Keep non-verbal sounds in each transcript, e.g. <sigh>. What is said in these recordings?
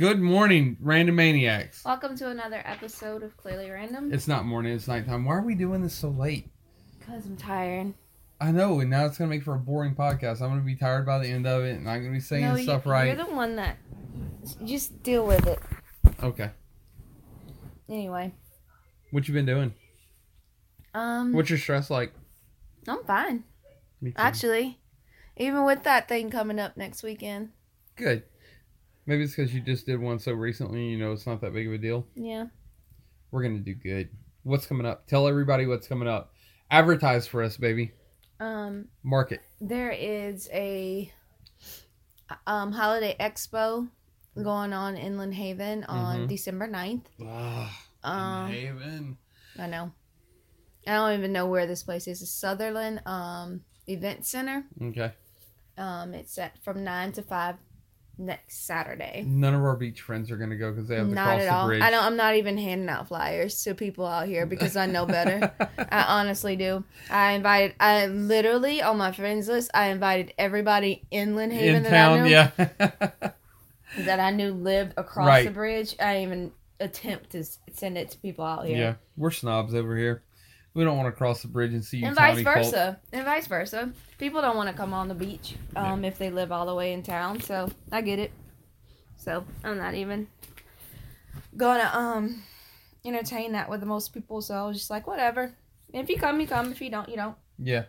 Good morning, random maniacs. welcome to another episode of Clearly Random. It's not morning, it's nighttime. Why are we doing this so late? Because I'm tired. I know, and now it's gonna make for a boring podcast. I'm gonna be tired by the end of it, and I'm gonna be saying no, stuff you, right. You're the one that just deal with it. Okay, Anyway, what you been doing? um, What's your stress like? I'm fine actually. Even with that thing coming up next weekend. good. Maybe it's because you just did one so recently. You know, it's not that big of a deal. Yeah. We're gonna do good. What's coming up? Tell everybody what's coming up. Advertise for us, baby. Um, Market. there is a um holiday expo going on in Lynn Haven on Mhm. December 9th. Ah, Um, Haven. I know. I don't even know where this place is. It's Sutherland um Event Center. Okay. Um, it's at from nine to five next Saturday. None of our beach friends are gonna go because they have to Not cross at the all. bridge. I don't. I'm not even handing out flyers to people out here because I know better. <laughs> I honestly do. I invited. I literally on my friends list. I invited everybody in Lynn Haven in that town, I knew yeah. <laughs> that I knew lived across Right. the bridge. I didn't even attempt to send it to people out here. yeah, we're snobs over here. We don't want to cross the bridge and see you. and vice folk. versa. And vice versa. People don't want to come on the beach um, if they live all the way in town. So I get it. So I'm not even gonna um entertain that with the most people. So I was just like, whatever. If you come, you come. If you don't, you don't. Yeah,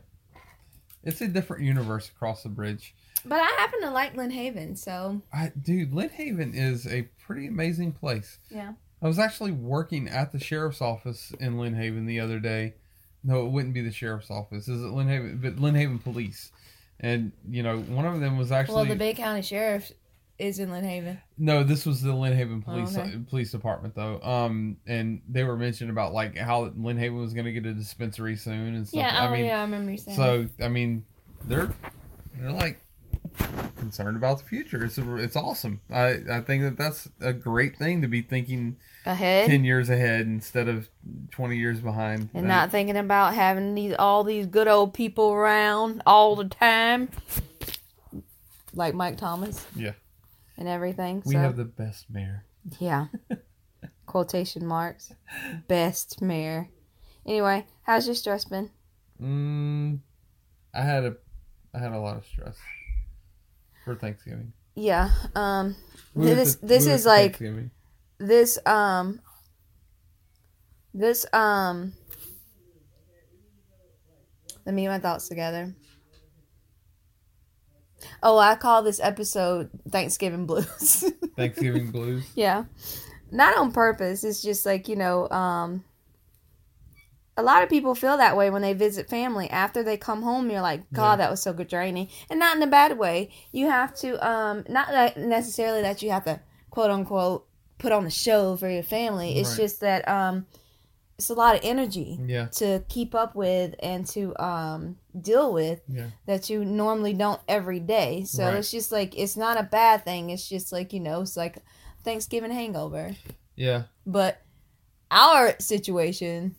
it's a different universe across the bridge. But I happen to like Lynn Haven, so I, dude, Lynn Haven is a pretty amazing place. Yeah. I was actually working at the sheriff's office in Lynn Haven the other day. No, it wouldn't be the sheriff's office. Is it Lynn Haven? But Lynn Haven Police. And you know, one of them was actually well, the Bay County Sheriff is in Lynn Haven. No, this was the Lynn Haven Oh, Police okay. Police Department though. Um, and they were mentioning about like how Lynn Haven was going to get a dispensary soon and stuff. Yeah. I oh mean, yeah, I remember you saying. so I mean, they're they're like concerned about the future. It's it's awesome. I I think that that's a great thing to be thinking ahead. ten years ahead instead of twenty years behind. and Uh, not thinking about having these all these good old people around all the time, like Mike Thomas. Yeah. And everything. we so have the best mayor. yeah, <laughs> quotation marks, best mayor. Anyway, how's your stress been? Mm, I had a I had a lot of stress for Thanksgiving. Yeah. Um. We This to- this we is like this um. This um. Let me get my thoughts together. Oh, I call this episode Thanksgiving Blues. <laughs> Thanksgiving blues. Yeah. Not on purpose. It's just like, you know, um a lot of people feel that way when they visit family. After they come home, you're like, God, Yeah. that was so good draining. And not in a bad way. You have to um not necessarily that you have to quote unquote put on the show for your family. It's Right. just that um it's a lot of energy Yeah, to keep up with and to um deal with yeah, that you normally don't every day. So Right. it's just like it's not a bad thing. It's just like, you know, it's like Thanksgiving hangover. yeah. But our situation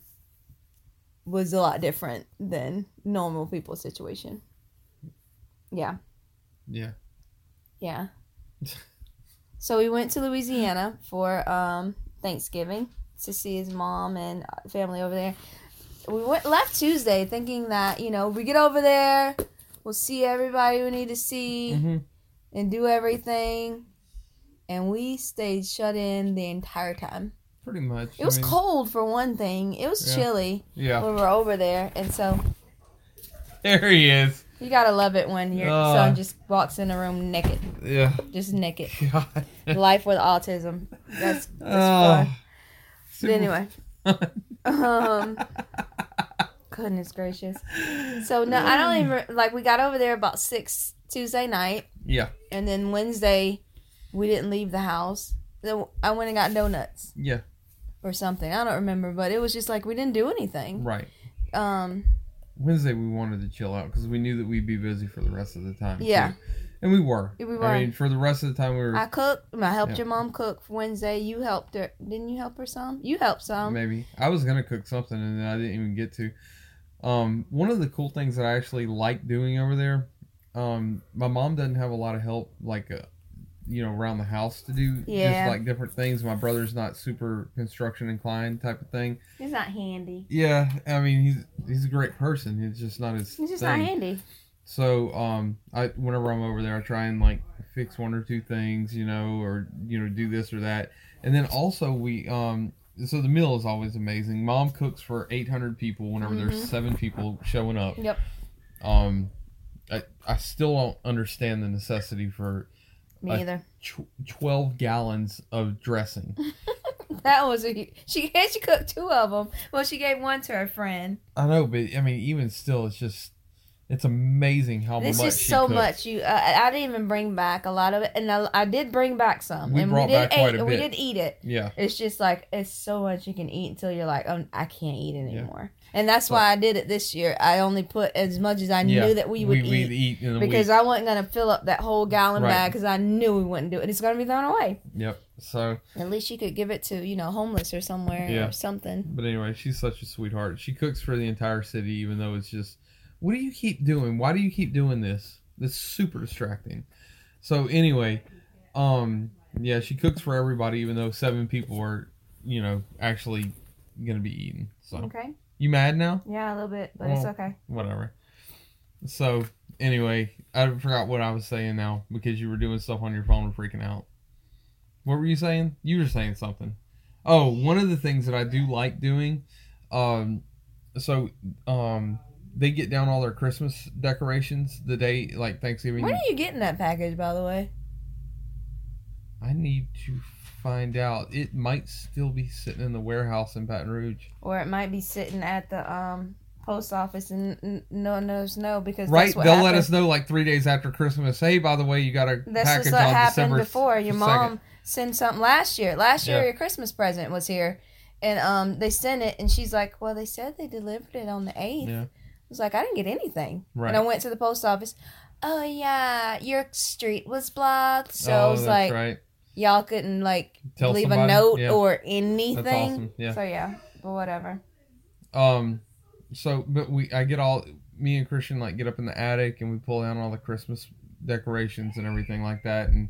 was a lot different than normal people's situation. Yeah. Yeah. Yeah. <laughs> so we went to Louisiana for um Thanksgiving to see his mom and family over there. We went left Tuesday thinking that, you know, we get over there, we'll see everybody we need to see hmm and do everything. And we stayed shut in the entire time. Pretty much. It was mean, cold for one thing. It was Yeah. chilly Yeah. when we were over there, and so There he is. you gotta love it when your Uh. son just walks in the room naked, Yeah. just naked. <laughs> God. Life with autism. That's that's Oh. fun. But anyway, <laughs> um, goodness gracious. So no, I don't even <laughs> like. We got over there about six Tuesday night, Yeah. and then Wednesday we didn't leave the house. I went and got donuts Yeah. Or something. I don't remember, but it was just like we didn't do anything. Right. Um, Wednesday we wanted to chill out because we knew that we'd be busy for the rest of the time. Yeah. too. And we were. We were. I mean, for the rest of the time we were I cooked. I helped Yeah. your mom cook Wednesday. You helped her. Didn't you help her some? You helped some. maybe. I was gonna cook something and then I didn't even get to. Um, one of the cool things that I actually like doing over there, um, my mom doesn't have a lot of help, like uh, you know, around the house to do Yeah. just like different things. My brother's not super construction inclined type of thing. He's not handy. Yeah, I mean he's he's a great person. He's just not his He's just thing. not handy. So um, I whenever I'm over there, I try and like fix one or two things, you know, or you know, do this or that. And then also we um, so the meal is always amazing. Mom cooks for 800 people whenever Mhm. there's seven people showing up. Yep. Um, I I still don't understand the necessity for Me either. tw- 12 gallons of dressing. <laughs> That was a she. <laughs> She cooked two of them. Well, she gave one to her friend. I know, but I mean, even still, it's just it's amazing how It's much just she so cooks. much. You, uh, I didn't even bring back a lot of it, and I, I did bring back some, We and brought we did back quite eat, a we did eat it. Yeah. It's just like it's so much you can eat until you're like, oh, I can't eat anymore. And that's why I did it this year. I only put as much as I yeah. knew that we would we'd eat eat because week. I wasn't gonna fill up that whole gallon Right. bag because I knew we wouldn't do it. It's gonna be thrown away. Yep. So, At least you could give it to you know homeless or somewhere Yeah. or something. but anyway, she's such a sweetheart. She cooks for the entire city, even though it's just, what do you keep doing? Why do you keep doing this? That's super distracting. So anyway, um, yeah, she cooks for everybody, even though seven people are, you know, actually gonna be eating. So Okay. You mad now? Yeah, a little bit, but it's okay. whatever. So anyway, I forgot what I was saying now because you were doing stuff on your phone and freaking out. What were you saying? You were saying something. Oh, one of the things that I do like doing, um, so um, they get down all their Christmas decorations the day like Thanksgiving. When are you getting that package, by the way? I need to find out. It might still be sitting in the warehouse in Baton Rouge. Or it might be sitting at the um post office and no one knows no because Right? that's what They'll let us know like three days after Christmas. Hey, by the way, you got a That's package just what on happened December before. Your 2nd. mom sent something last year. Last year, Yeah. your Christmas present was here, and um, they sent it, and she's like, "Well, they said they delivered it on the 8th. Yeah. I was like, "I didn't get anything." Right. And I went to the post office. Oh yeah, your street was blocked, so oh, I was that's like, right. Y'all couldn't like Tell leave somebody? a note Yeah. or anything. That's awesome. Yeah. So yeah, but whatever. Um, so but we I get all me and Christian like get up in the attic and we pull down all the Christmas decorations and everything like that, and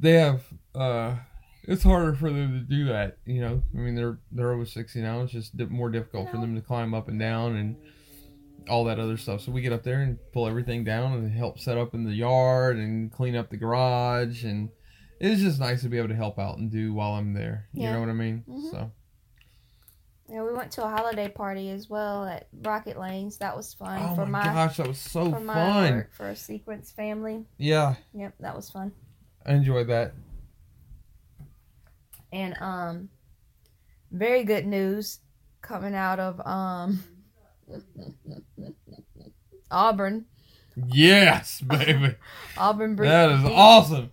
they have uh, it's harder for them to do that. You know, I mean they're they're over sixty now. It's just di- more difficult for them to climb up and down and all that other stuff. So we get up there and pull everything down and help set up in the yard and clean up the garage and. It's just nice to be able to help out and do while I'm there. You Yeah. know what I mean? Mhm. So Yeah, we went to a holiday party as well at Rocket Lanes. That was fun Oh for my, my, gosh, that was so for my fun. work for a sequence family. Yeah, Yep, that was fun. I enjoyed that. And um very good news coming out of um <laughs> Auburn. Yes, baby. <laughs> Auburn that is awesome.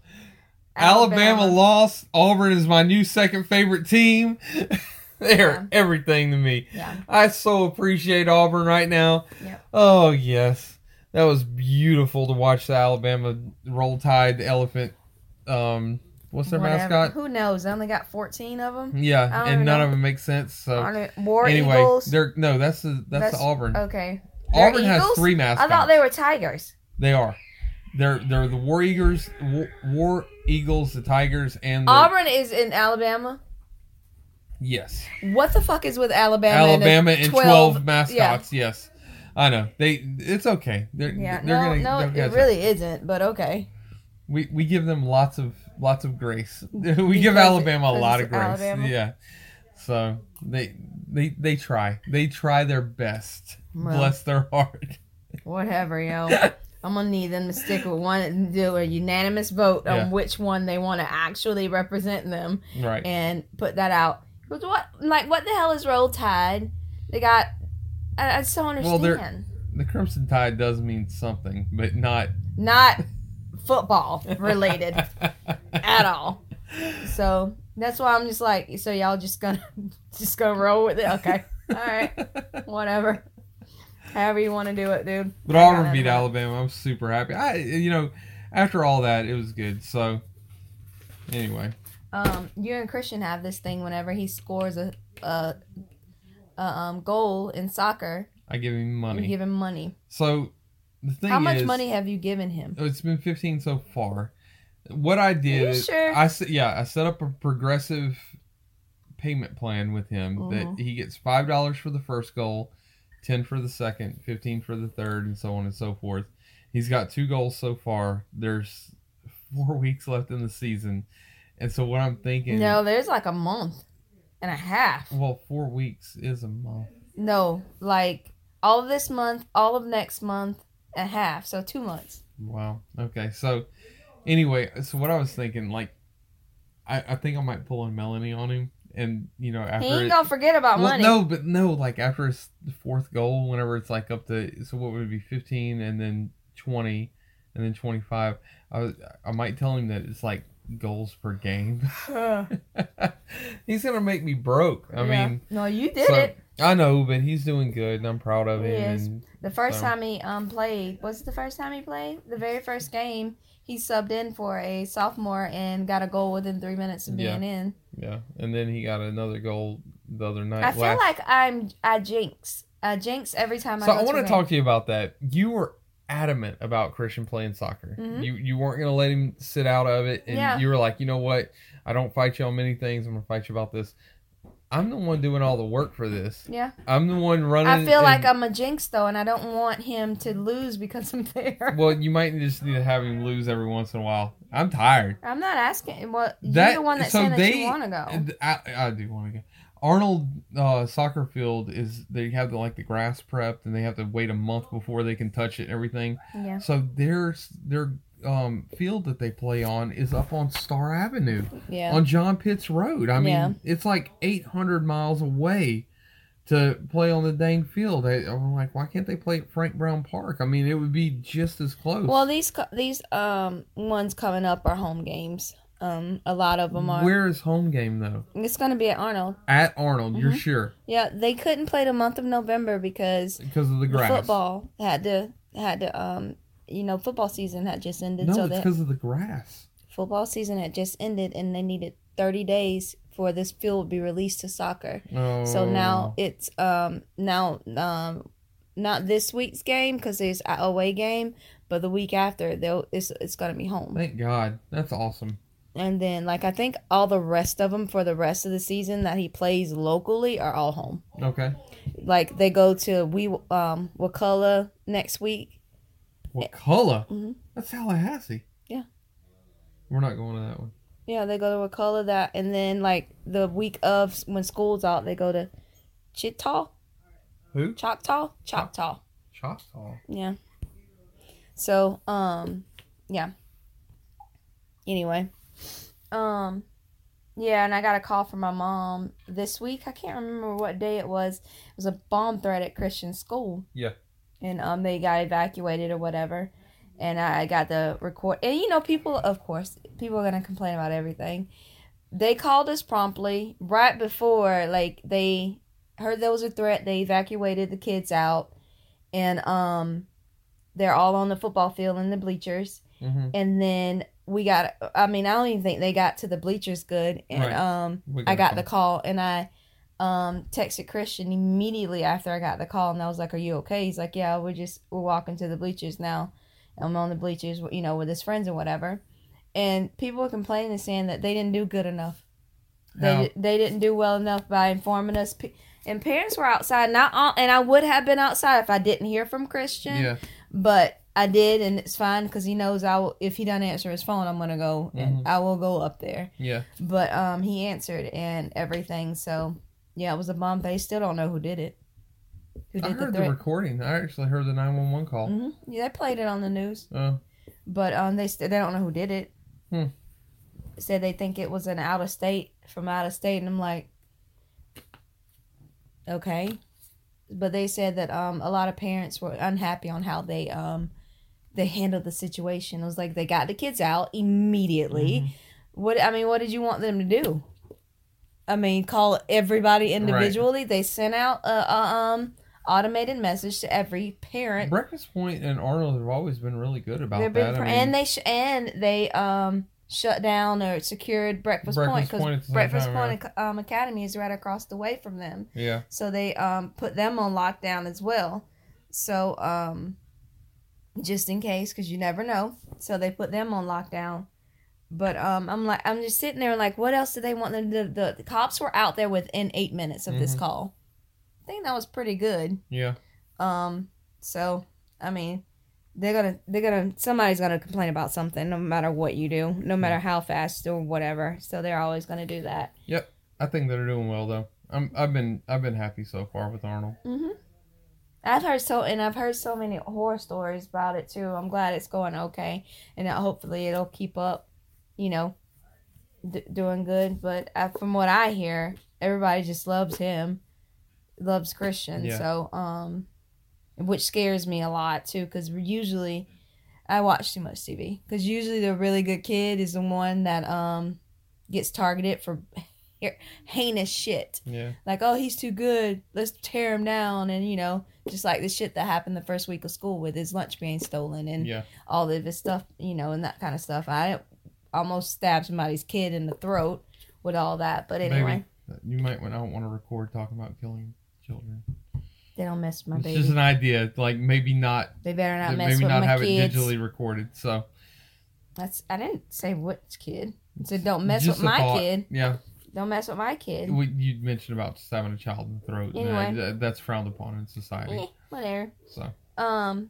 Alabama. lost. Auburn is my new second favorite team. <laughs> They're Yeah. everything to me. Yeah. I so appreciate Auburn right now. Yep. Oh, yes. That was beautiful to watch the Alabama roll tide, the elephant. Um, what's their Whatever. mascot? Who knows? They only got 14 of them. Yeah, and none know. of them make sense. So War anyway, Eagles. they're no, that's the that's, That's- the Auburn. Okay. They're Auburn has three mascots. I thought they were Tigers. They are. They're they're the War Eagles, War, Eagles, the Tigers, and the Auburn is in Alabama. yes, What the fuck is with Alabama? Alabama and, and 12 twelve, mascots. Yes, I know. They it's okay. They're Yeah, they're no, gonna no, it up. really isn't. But okay. We we give them lots of lots of grace. <laughs> we give Alabama a lot of grace. Alabama? Yeah. So they they they try. They try their best. Well. Bless their heart. Whatever, yo. <laughs> I'm gonna need them to stick with one, and do a unanimous vote Yeah. on which one they want to actually represent them, Right. and put that out. 'Cause what, like, what the hell is Roll Tide? They got. I, I just don't understand. Well, the Crimson Tide does mean something, but not Not football related <laughs> at all. So that's why I'm just like, so y'all just gonna <laughs> just gonna roll with it? Okay, all right, <laughs> whatever. However you want to do it, dude. But Auburn beat Alabama. I'm super happy. I, you know, after all that, it was good. So, anyway, Um, you and Christian have this thing whenever he scores a a, a um goal in soccer, I give him money. you give him money. so the thing How much is, money have you given him? It's been 15 so far. What I did, sure? I yeah, I set up a progressive payment plan with him Mhm. that he gets five dollars for the first goal, ten for the second, fifteen for the third, and so on and so forth. He's got two goals so far. There's four <laughs> weeks left in the season, and so what I'm thinking, No, there's like a month and a half. well, four weeks is a month. No, like all of this month, all of next month, and a half. So two months. Wow. Okay. So, anyway, so what I was thinking, like, I, I think I might pull a Melanie on him, and you know, after He ain't it- gonna forget about well, money. no, but no, like after his fourth goal, whenever it's like up to so what would it be fifteen and then twenty and then twenty five. I was, I might tell him that it's like goals per game. <laughs> he's gonna make me broke. I Yeah. mean, no, you did so- it. I know, but he's doing good, and I'm proud of He him. is. And The first So- time he um played was it the first time he played? The very first game he subbed in for a sophomore and got a goal within three minutes of being in. yeah, and then he got another goal the other night. I feel last- like I'm I jinx. I jinx every time I So I want to talk to you about that. You were adamant about Christian playing soccer. Mhm. You you weren't going to let him sit out of it, and Yeah. you were like, you know what? I don't fight you on many things. I'm going to fight you about this. I'm the one doing all the work for this. Yeah. I'm the one running. I feel like I'm a jinx though, and I don't want him to lose because I'm there. Well, you might just need to have him lose every once in a while. I'm tired. I'm not asking. Well, That- you're the one that's so that they- you want to go. I, I do want to go. Arnold uh, soccer field is they have the like the grass prepped and they have to wait a month before they can touch it and everything. Yeah. So their their um, field that they play on is up on Star Avenue Yeah. on John Pitts Road. I mean, Yeah. it's like 800 miles away to play on the dang field. I, I'm like, why can't they play at Frank Brown Park? I mean, it would be just as close. Well, these these um ones coming up are home games. Um, a lot of them are. Where is home game though? It's gonna be at Arnold. At Arnold, you're Mhm. sure Yeah, they couldn't play the month of November because because of the the grass. football had to had to um you know football season had just ended. No, so it's that because of the grass. football season had just ended, and they needed thirty days for this field to be released to soccer. Oh. So now it's um now um not this week's game because it's a away game, but the week after they'll it's it's gonna be home. Thank God. That's awesome. And then like I think all the rest of them for the rest of the season that he plays locally are all home. Okay. Like they go to we um Wakulla next week. What color? Mhm. That's Tallahassee. Yeah. We're not going to that one. Yeah, they go to Wakulla that, and then like the week of when school's out, they go to Chictaw, Who? Choctaw, Choctaw. Choctaw. Yeah. So, um, yeah. Anyway, um, yeah, and I got a call from my mom this week. I can't remember what day it was. It was a bomb threat at Christian school. Yeah. And um, they got evacuated or whatever. And I got the record. And you know, people, of course, people are gonna complain about everything. They called us promptly right before, like they heard there was a threat. They evacuated the kids out, and um, they're all on the football field in the bleachers. Mm-hmm. And then we got. I mean, I don't even think they got to the bleachers good. And Right. um, I got the call and I um texted Christian immediately after I got the call and I was like, "Are you okay?" He's like, "Yeah, we're just we're walking to the bleachers now. I'm on the bleachers, you know, with his friends and whatever." And people were complaining saying that they didn't do good enough. They di- they didn't do well enough by informing us. And parents were outside, not all, and I would have been outside if I didn't hear from Christian. Yeah. But I did, and it's fine because he knows I will. If he doesn't answer his phone, I'm gonna go and Mhm. I will go up there Yeah. but um he answered and everything so yeah it was a bomb they still don't know who did it who I did the heard the threat recording. I actually heard the 911 call. hmm yeah they played it on the news Uh, but um they st- they don't know who did it Hmm. said they think it was an out of state from out of state and i'm like okay but they said that um a lot of parents were unhappy on how they um they handled the situation it was like they got the kids out immediately mhm. What I mean, what did you want them to do? I mean, call everybody individually. They sent out a, a um automated message to every parent. Breakfast Point and Arnold have always been really good about They're that. I mean, and they sh- and they um shut down or secured Breakfast, Breakfast Point because Breakfast time, Point um, Academy is right across the way from them. yeah. So they um put them on lockdown as well. So um just in case, because you never know. So they put them on lockdown. But um, I'm like, I'm just sitting there like, what else do they want? The the, the, cops were out there within eight minutes of this Mhm. call. I think that was pretty good. Yeah. Um, so I mean, they're gonna they're gonna somebody's gonna complain about something, no matter what you do, no matter how fast or whatever. So they're always gonna do that. Yep i think they're doing well though. I'm I've been I've been happy so far with Arnold. Mm-hmm. I've heard so, and I've heard so many horror stories about it too. I'm glad it's going okay, and hopefully it'll keep up. You know, d- doing good. But uh, from what I hear, everybody just loves him, loves Christian. Yeah. So, um, which scares me a lot too, because usually I watch too much TV. Because usually the really good kid is the one that um gets targeted for <laughs> heinous shit Yeah. like oh he's too good let's tear him down and you know just like the shit that happened the first week of school with his lunch being stolen and Yeah. all of this stuff you know and that kind of stuff i almost stabbed somebody's kid in the throat with all that but anyway Maybe. You might want I don't want to record talking about killing children. they don't mess with my It's baby just an idea. Like maybe not they better not mess maybe with not my have kids it digitally recorded. So that's i didn't say which kid I said don't mess just with my thought. kid Yeah. don't mess with my kid We, you mentioned about stabbing a child in the throat. and Anyway. that- that's frowned upon in society. Eh, whatever So um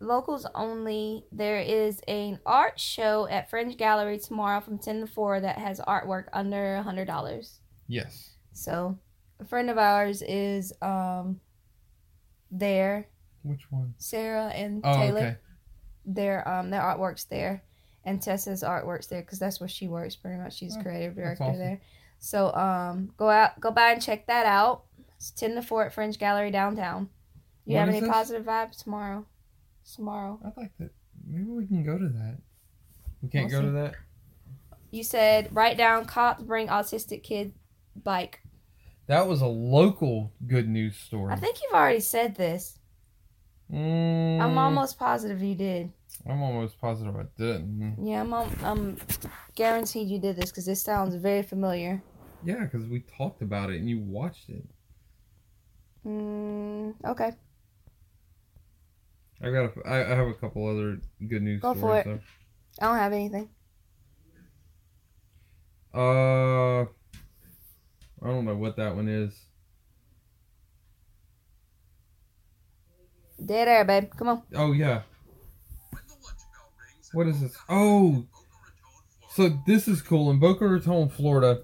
locals only there is an art show at fringe gallery tomorrow from 10 to 4 that has artwork under a hundred dollars yes. so a friend of ours is um there Which one? sarah and Oh, taylor okay. their um their artwork's there and tessa's artwork's there because that's where she works pretty much she's Oh, creative director awesome. there so um go out go by and check that out it's 10 to 4 at fringe gallery downtown you When have any this? positive vibes tomorrow tomorrow I'd like that. Maybe we can go to that. We can't go to that. You said write down cops bring autistic kid bike. That was a local good news story. I think you've already said this. Mm, I'm almost positive you did. I'm almost positive I didn't. Yeah, I'm. al- I'm guaranteed you did this because this sounds very familiar. Yeah, because we talked about it and you watched it. Mm, okay. I got. A, I, I have a couple other good news Go for stories. it. I don't have anything. Uh, I don't know what that one is. Dead air, babe. Come on. Oh yeah. What is this? Oh, so this is cool. In Boca Raton, Florida,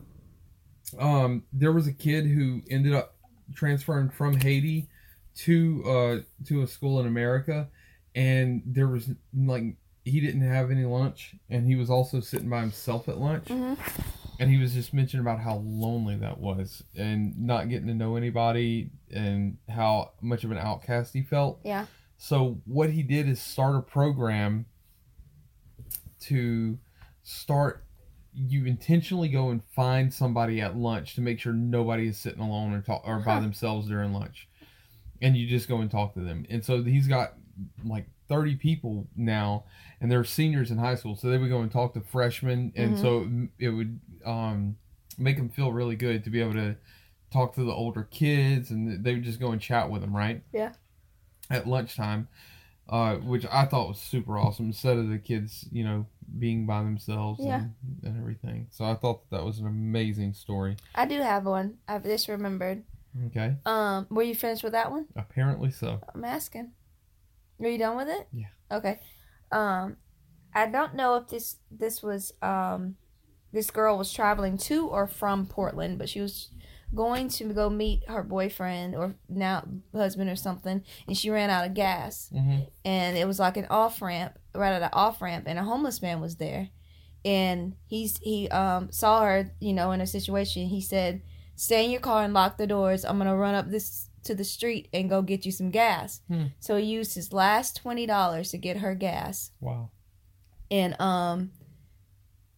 um, there was a kid who ended up transferring from Haiti to uh to a school in America, and there was like he didn't have any lunch, and he was also sitting by himself at lunch, Mhm. and he was just mentioning about how lonely that was, and not getting to know anybody, and how much of an outcast he felt. Yeah. So what he did is start a program to start you intentionally go and find somebody at lunch to make sure nobody is sitting alone or talk or by Huh. themselves during lunch. And you just go and talk to them. And so he's got like 30 people now and they're seniors in high school. So they would go and talk to freshmen and Mhm. so it would um make them feel really good to be able to talk to the older kids and they would just go and chat with them, right? Yeah. At lunchtime uh, which I thought was super awesome. Instead of the kids, you know, being by themselves Yeah. and, and everything. So I thought that, that was an amazing story. I do have one. I've just remembered. Okay, Um, were you finished with that one? apparently so. I'm asking. Are you done with it? Yeah. Okay. Um, I don't know if this this was um, this girl was traveling to or from Portland, but she was going to go meet her boyfriend or now husband or something, and she ran out of gas, hmm and it was like an off ramp, right at an off ramp, and a homeless man was there, and he's he um saw her, you know, in a situation. He said, "Stay in your car and lock the doors. I'm gonna run up this." To the street and go get you some gas. Hmm. So he used his last twenty dollars to get her gas, Wow. and um,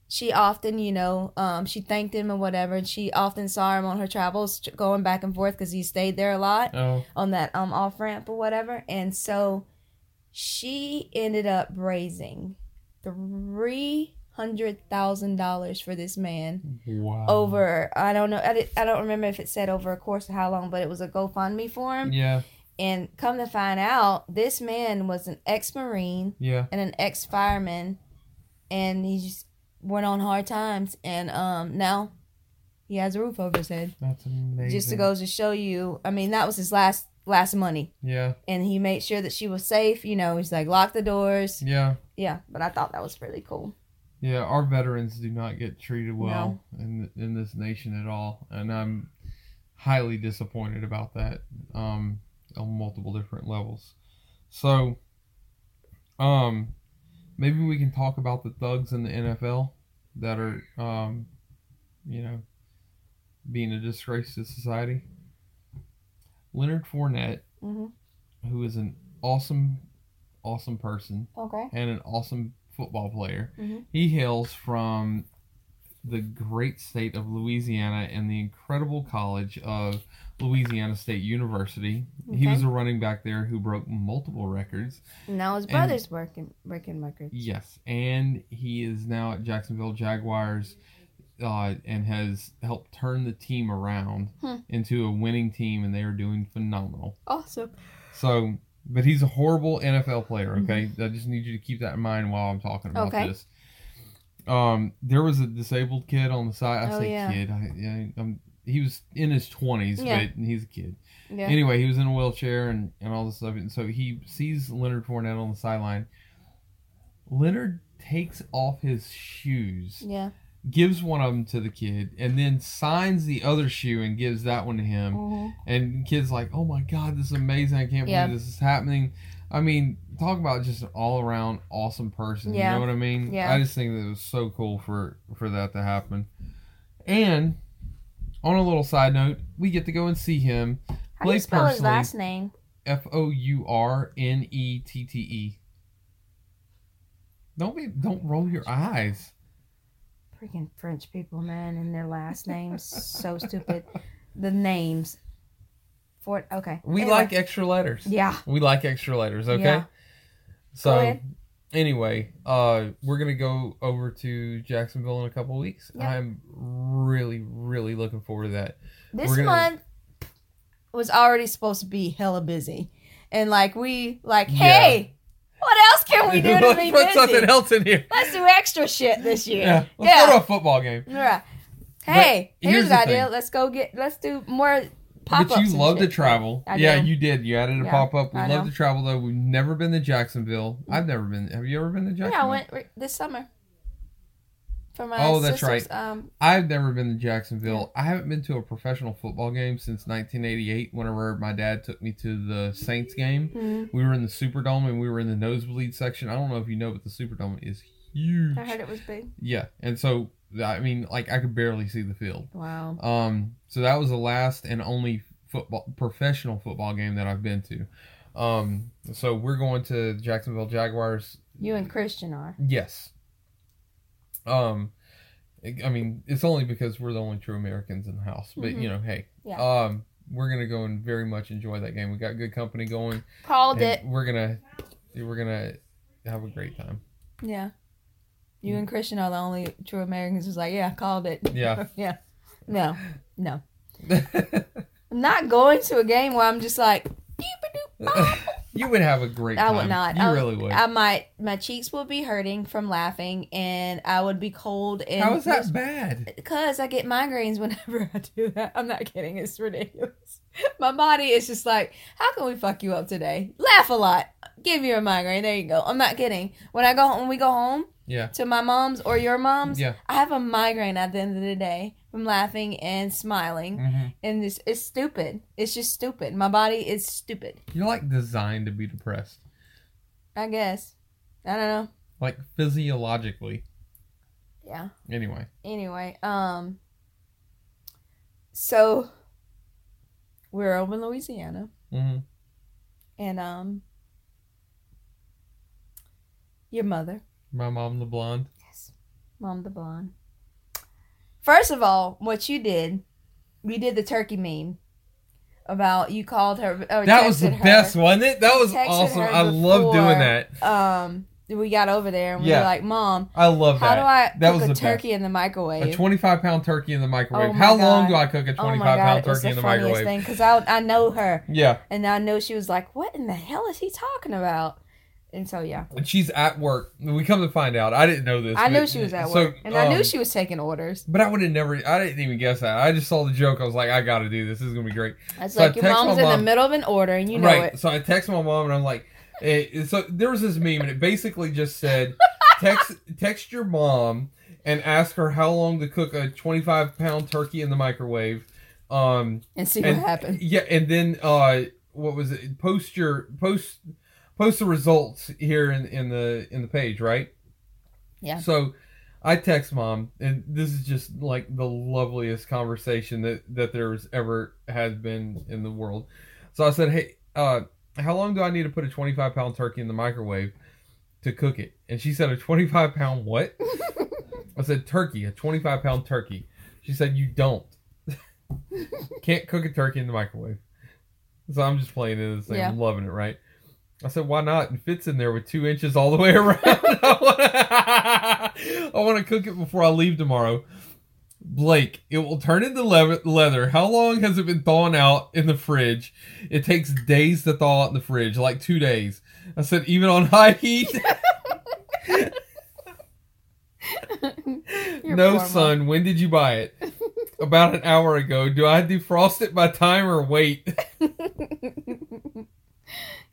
she often, you know, um, she thanked him or whatever. And she often saw him on her travels, going back and forth because he stayed there a lot Oh, on that um off ramp or whatever. And so she ended up raising three hundred thousand dollars for this man wow. over. I don't know. I, did, I don't remember if it said over a course of how long, but it was a GoFundMe for him. Yeah. And come to find out, this man was an ex Marine Yeah. and an ex fireman, and he just went on hard times, and um, now he has a roof over his head. That's amazing. Just to go to show you. I mean, that was his last last money, Yeah, and he made sure that she was safe. You know, he's like lock the doors. yeah, Yeah, but I thought that was really cool. Yeah. Our veterans do not get treated well in in this nation at all, and I'm highly disappointed about that um, on multiple different levels. So, um, maybe we can talk about the thugs in the NFL that are, um, you know, being a disgrace to society. Leonard Fournette, hmm who is an awesome, awesome person Okay. and an awesome football player. Mhm. He hails from the great state of Louisiana and the incredible college of Louisiana State University. He was a running back there who broke multiple records. Now his And- brother's working breaking records. Yes, and he is now at Jacksonville Jaguars. Uh, and has helped turn the team around Hmm. into a winning team, and they are doing phenomenal. Awesome. So, but he's a horrible NFL player. Okay, I just need you to keep that in mind while I'm talking about Mm-hmm. Okay. this. Um, there was a disabled kid on the side. I Oh, say yeah. kid. I, yeah, um, he was in his twenties, Yeah. but he's a kid. Yeah. Anyway, he was in a wheelchair and and all this stuff, and so he sees Leonard Fournette on the sideline. Leonard takes off his shoes, yeah. Gives one of them to the kid, and then signs the other shoe and gives that one to him. hmm And kids like, oh my god, this is amazing! I can't Yeah. believe this is happening. I mean, talk about just an all around awesome person. Yeah. You know what I mean? Yeah. I just think that it was so cool for for that to happen. And on a little side note, we get to go and see him How do you spell his last name? F O U R N E T T E. Don't be don't roll your eyes. Freaking French people, man, and their last <laughs> names so stupid. The names. Fort. Okay. We Anyway. like extra letters. Yeah. We like extra letters, okay? Yeah. So anyway, uh we're gonna go over to Jacksonville in a couple weeks. Yeah. I'm really, really looking forward to that. This gonna- month was already supposed to be hella busy, and like we like, Yeah. hey, what else can we do to <laughs> Let's be put busy? something else in here. Let's do extra shit this year. Yeah. Let's go to a football game. Yeah. Hey, But here's here's an the idea. thing. Let's go get. Let's do more pop ups. But you love to travel. I yeah, do. you did. You added a Yeah, pop up. We I love know. to travel though. We've never been to Jacksonville. I've never been. Have you ever been to Jacksonville? Yeah, I went re- this summer. For my Oh, that's right. Um, I've never been to Jacksonville. I haven't been to a professional football game since 1988. Whenever my dad took me to the Saints game, mhm. we were in the Superdome and we were in the nosebleed section. I don't know if you know, but the Superdome is huge. I heard it was big. Yeah, and so I mean, like I could barely see the field. Wow. Um, so that was the last and only football professional football game that I've been to. Um, so we're going to Jacksonville Jaguars. You and Christian are. Yes. Um, I mean, it's only because we're the only true Americans in the house. But Mhm. you know, hey, Yeah. um, we're gonna go and very much enjoy that game. We got good company going. Called it. We're gonna, we're gonna have a great time. Yeah. You and Christian are the only true Americans who's like, yeah, called it. Yeah. <laughs> yeah. No. No. <laughs> I'm not going to a game where I'm just like. <laughs> you would have a great I time. would not. You I really would. I might. My cheeks would be hurting from laughing, and I would be cold. And How is that bad? Because I get migraines whenever <laughs> I do that. I'm not kidding. It's ridiculous. My body is just like, how can we fuck you up today? Laugh a lot. Give you a migraine. There you go. I'm not kidding. When I go when we go home Yeah. to my mom's or your mom's, Yeah. I have a migraine at the end of the day from laughing and smiling. hmm And it's, it's stupid. It's just stupid. My body is stupid. You're like designed to be depressed, I guess. I don't know. like physiologically. Yeah. Anyway, anyway, um, so we're over in Louisiana, hmm and um, your mother, my mom, the blonde. yes, mom the blonde. First of all, what you did, we did the turkey meme about you called her. Or That was the her, best, wasn't it? That was awesome. I love doing that. Um, we got over there and we Yeah. were like, "Mom, I love how that. do I that cook was a the turkey in the microwave? A 25 pound turkey in the microwave. Oh How long do I cook a oh 25 my god, pound turkey in the funniest microwave? thing because I I know her. Yeah. And I know she was like, "What in the hell is he talking about?" And so yeah, and she's at work. We come to find out, I didn't know this. I but- knew she was at so, work, and I knew um, she was taking orders. But I would have never. I didn't even guess that. I just saw the joke. I was like, I got to do this. This is gonna be great. It's so I like your mom's in the middle of an order, and you know right. it. So I text my mom and I'm like, eh, so there was this meme and it basically just said, <laughs> text text your mom and ask her how long to cook a 25 pound turkey in the microwave. Um, And see and- what happens yeah, and then uh, what was it? Post your post post the results here in in the in the page, right? Yeah. So I text mom, and this is just like the loveliest conversation that that there's ever has been in the world. So I said, "Hey, uh, how long do I need to put a 25 pound turkey in the microwave to cook it?" And she said, "A 25 pound what?" <laughs> I said, "Turkey, a 25 pound turkey." She said, "You don't." <laughs> Can't cook a turkey in the microwave. So I'm just playing it as Yeah. I'm loving it, right? I said, why not? It fits in there with two inches all the way <laughs> around. I want to <laughs> cook it before I leave tomorrow. Blake, it will turn into leather. leather. How long has it been thawing out in the fridge? It takes days to thaw out in the fridge, like two days. I said, even on high heat? <laughs> No, mom. son. When did you buy it? About an hour ago. Do I defrost it by time or wait?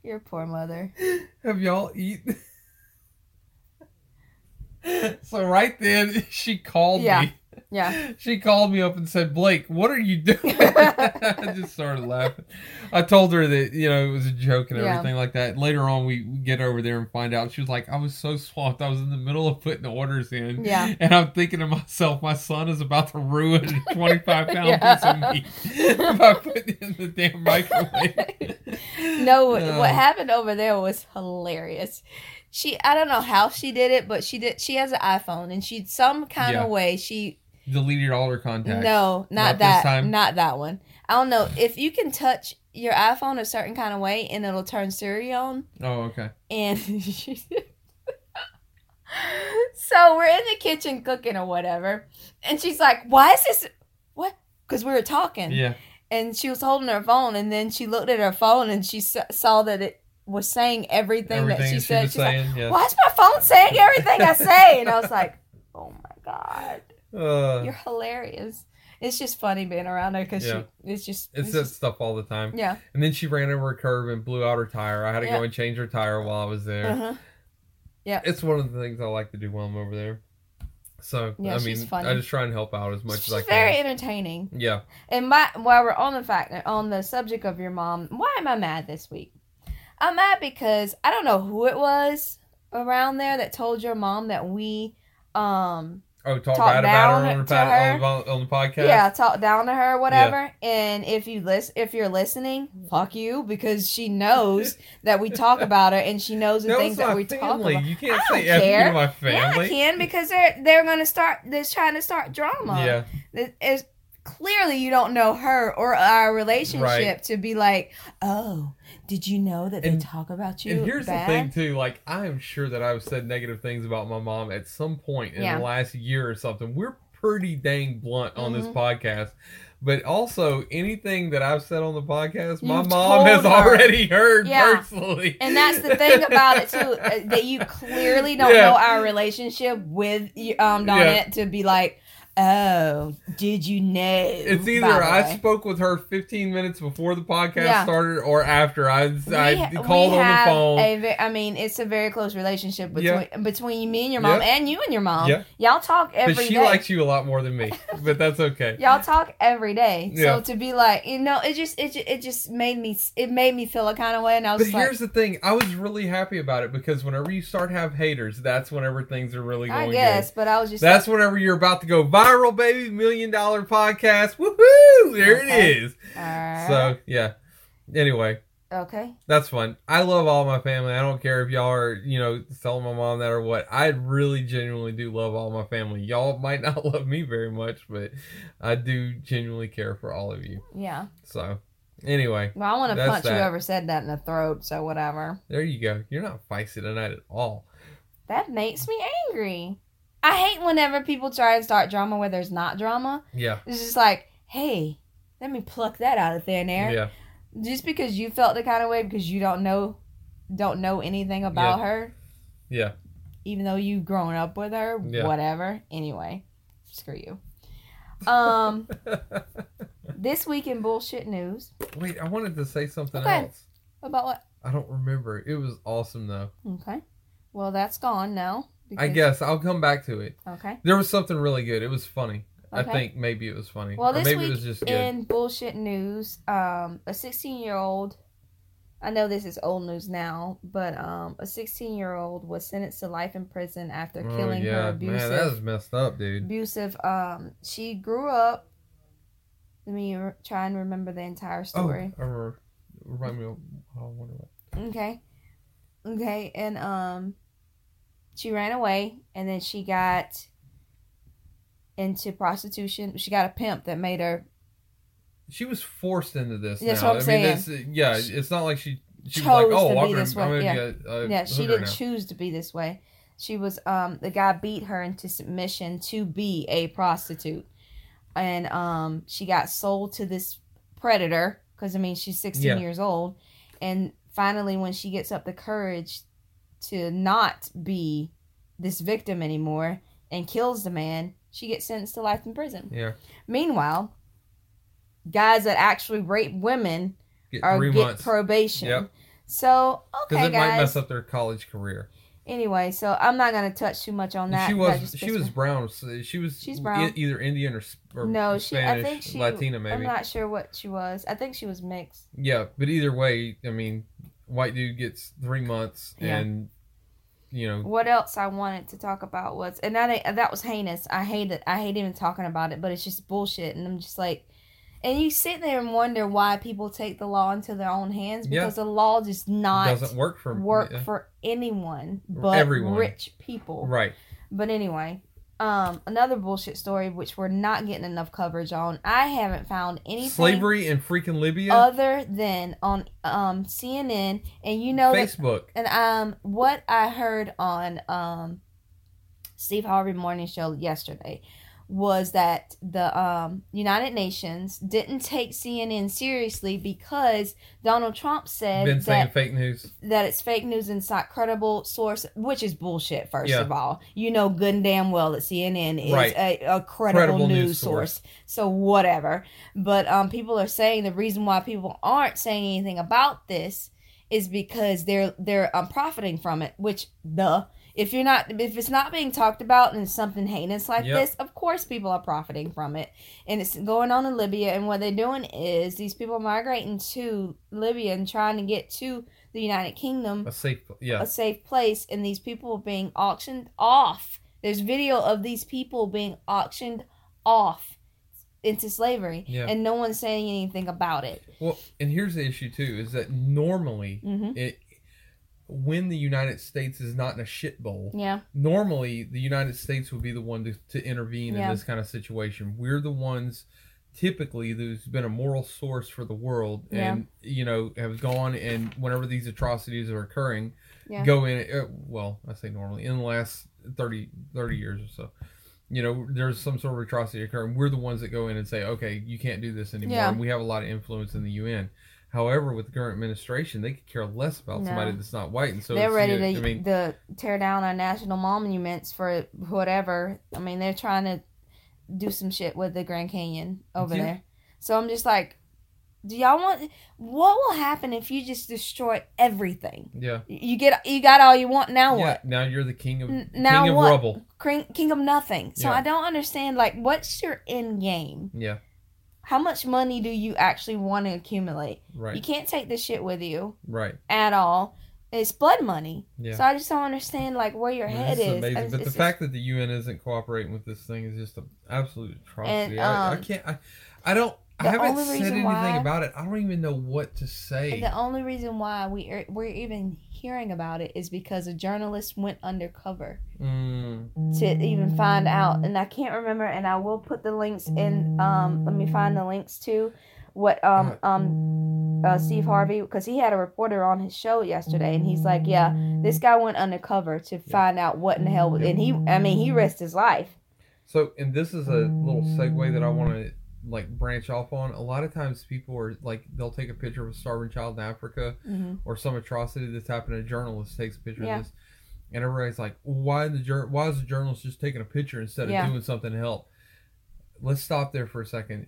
Your poor mother. <laughs> Have y'all eaten? <laughs> so right then <laughs> she called Yeah. me. Yeah. She called me up and said, "Blake, what are you doing?" <laughs> I just started laughing. I told her that you know it was a joke and Yeah. everything like that. Later on, we get over there and find out. She was like, "I was so swamped. I was in the middle of putting the orders in, Yeah. and I'm thinking to myself, my son is about to ruin a <laughs> 25 pound Yeah. piece of meat by putting it in the damn microwave." <laughs> No, what- Uh, what happened over there was hilarious. She, I don't know how she did it, but she did. She has an iPhone, and she some kind Yeah. of way she Deleted all her contacts. no, not, Not that, time? not that one. I don't know if you can touch your iPhone a certain kind of way, and it'll turn Siri on. Oh, okay. and <laughs> so we're in the kitchen cooking or whatever and she's like why is this what because we were talking Yeah. and she was holding her phone and then she looked at her phone and she saw that it was saying everything, Everything that she, she said was she's like saying. yeah. why is my phone saying everything i say and i was like oh my god Uh, you're hilarious it's just funny being around her because Yeah. she it's just it's it's that stuff all the time. yeah And then she ran over a curb and blew out her tire. I had to Yeah. go and change her tire while I was there. uh-huh. It's one of the things I like to do while I'm over there. So Yeah, I mean. I just try and help out as much she's as I can. very entertaining yeah. And my while we're on the fact on the subject of your mom, why am I mad this week? I'm mad because I don't know who it was around there that told your mom that we um Oh, talk, Talk bad about her on the, to her. on the on the podcast. yeah, talk down to her or whatever. And if you listen if you're listening, fuck you because she knows <laughs> that we talk about her and she knows the that things that we talk about. You can't I say don't F me care. to my Yeah. I can because they're they're gonna start they're trying to start drama. Yeah. It- it's clearly you don't know her or our relationship Right. to be like, oh, did you know that they talk about you And here's bad? the thing too, like I am sure that I've said negative things about my mom at some point in Yeah. the last year or something. We're pretty dang blunt on this Mhm. podcast. But also anything that I've said on the podcast, my You've mom has her. already heard Yeah. personally. And that's the thing about it too, <laughs> that you clearly don't Yeah. know our relationship with um Donette to be like, oh, did you know? It's either I way?" spoke with her 15 minutes before the podcast Yeah. started or after I, I called on the phone. A I mean, it's a very close relationship between Yeah. between me and your mom, Yeah. and you and your mom. Yeah. Y'all talk every day. she likes you a lot more than me. <laughs> But that's okay. Y'all talk every day, Yeah. so to be like, you know, it just it it just made me it made me feel a kind of way, and I was But like, here's the thing, I was really happy about it because whenever you start to have haters, that's whenever things are really going I guess, good. but I was just That's whenever you're about to go viral, baby, million dollar podcast. Woohoo! There Okay. it is. like, "Alright, So yeah. Anyway, okay, that's fun. I love all my family. I don't care if y'all are, you know, telling my mom that or what. I really genuinely do love all my family. Y'all <laughs> might not love me very much, but I do genuinely care for all of you. yeah. So anyway, Well, I want to punch that. whoever said that in the throat, so whatever. there you go. You're not feisty tonight at all. That makes me angry. I hate whenever people try and start drama where there's not drama. Yeah. It's just like, hey, let me pluck that out of thin air. Yeah. Just because you felt the kind of way because you don't know don't know anything about Yeah. her, Yeah. even though you've grown up with her. Yeah. Whatever. Anyway, screw you. Um, <laughs> this week in bullshit news Wait, I wanted to say something Okay. else. about what? I don't remember. It was awesome though. Okay. Well, that's gone now. I guess I'll come back to it. Okay. There was something really good. It was funny. I think maybe it was funny. Well, or this maybe week it was just good. in bullshit news, um, a 16 year old, I know this is old news now, but um, a 16 year old was sentenced to life in prison after oh, killing yeah, her abusive. man, that was messed up, dude. abusive. Um, she grew up. Let me re- try and remember the entire story. Oh, I remember. Remind me of. Oh, I wonder what. Okay. Okay, and um she ran away and then she got into prostitution. She got a pimp that made her She was forced into this. That's now. what I'm I mean, saying. Yeah, it's not like she. She was Chose like, "Oh, to I'm be gonna, this way." gonna a, a Yeah, she didn't now. choose to be this way. She was um the guy beat her into submission to be a prostitute. And um she got sold to this predator cuz I mean she's 16 Yeah. years old and finally when she gets up the courage to not be this victim anymore and kills the man, she gets sentenced to life in prison. Yeah, Meanwhile, guys that actually rape women get are get months probation. Yep. So because okay, it might mess up their college career. Anyway, so I'm not gonna touch too much on that. she was she was brown. so She was She's brown. either Indian or, or No, she. Spanish, I think she. Latina maybe. I'm not sure what she was. I think she was mixed. Yeah, but either way, I mean, white dude gets three months, Yeah. and you know, What else I wanted to talk about was, and that that was heinous. I hate it. I hate even talking about it, but it's just bullshit. And I'm just like, and you sit there and wonder why people take the law into their own hands Yeah. because the law does not doesn't work for work yeah, for anyone but Everyone. rich people. right. But anyway, um, another bullshit story which we're not getting enough coverage on. I haven't found anything Slavery in freaking Libya. other than on um CNN, and you know that, Facebook. and um what I heard on um Steve Harvey morning show yesterday was that the um United Nations didn't take CNN seriously because Donald Trump said Been saying that fake news. that it's fake news and it's not credible source, which is bullshit. First Yeah. of all, you know good and damn well that CNN is Right. a, a credible, Credible news, news source. source. So whatever. But um, people are saying the reason why people aren't saying anything about this is because they're they're um, profiting from it. Which the if you're not if it's not being talked about and it's something heinous like Yep. this, of course people are profiting from it. And it's going on in Libya. And what they're doing is these people migrating to Libya and trying to get to the United Kingdom A safe. Yeah. a safe place and these people are being auctioned off. There's video of these people being auctioned off into slavery Yeah. and no one's saying anything about it. Well, and here's the issue too: is that normally, Mhm. it when the United States is not in a shit bowl, Yeah. normally the United States would be the one to, to intervene Yeah. in this kind of situation. We're the ones typically who's been a moral source for the world and you know have gone and whenever these atrocities are occurring Yeah. go in uh, well i say normally in the last 30 30 years or so you know there's some sort of atrocity occurring we're the ones that go in and say okay you can't do this anymore Yeah. and we have a lot of influence in the un however with the current administration they could care less about No. somebody that's not white and so they're ready you to, i mean to tear down our national monuments for whatever. I mean, they're trying to do some shit with the Grand Canyon over Yeah. there. So I'm just like, do y'all want? What will happen if you just destroy everything? yeah You get, you got all you want. Now yeah what? now you're the king of N- now king of what? rubble King, king of nothing. So Yeah. I don't understand. Like, what's your end game? yeah How much money do you actually want to accumulate? right You can't take this shit with you right at all. It's blood money. yeah So I just don't understand like where your I mean, head is. amazing. It's- But the it's fact that the UN isn't cooperating with this thing is just an absolute atrocity. And, I, I um, can't. I, I don't. I haven't said anything why- about it. I don't even know what to say. the only reason why we are, we're even hearing about it is because a journalist went undercover Mm, to even find out. And I can't remember. And I will put the links in. Um, let me find the links to what um um uh, Steve Harvey because he had a reporter on his show yesterday, and he's like, yeah, this guy went undercover to find out what in the hell. And he, I mean, he risked his life. so, and this is a little segue that I want to like branch off on. A lot of times people are like they'll take a picture of a starving child in Africa hmm or some atrocity that's happened. A journalist takes a picture Yeah. of this, and everybody's like, "Why the jour- Why is the journalist just taking a picture instead of Yeah. doing something to help?" Let's stop there for a second.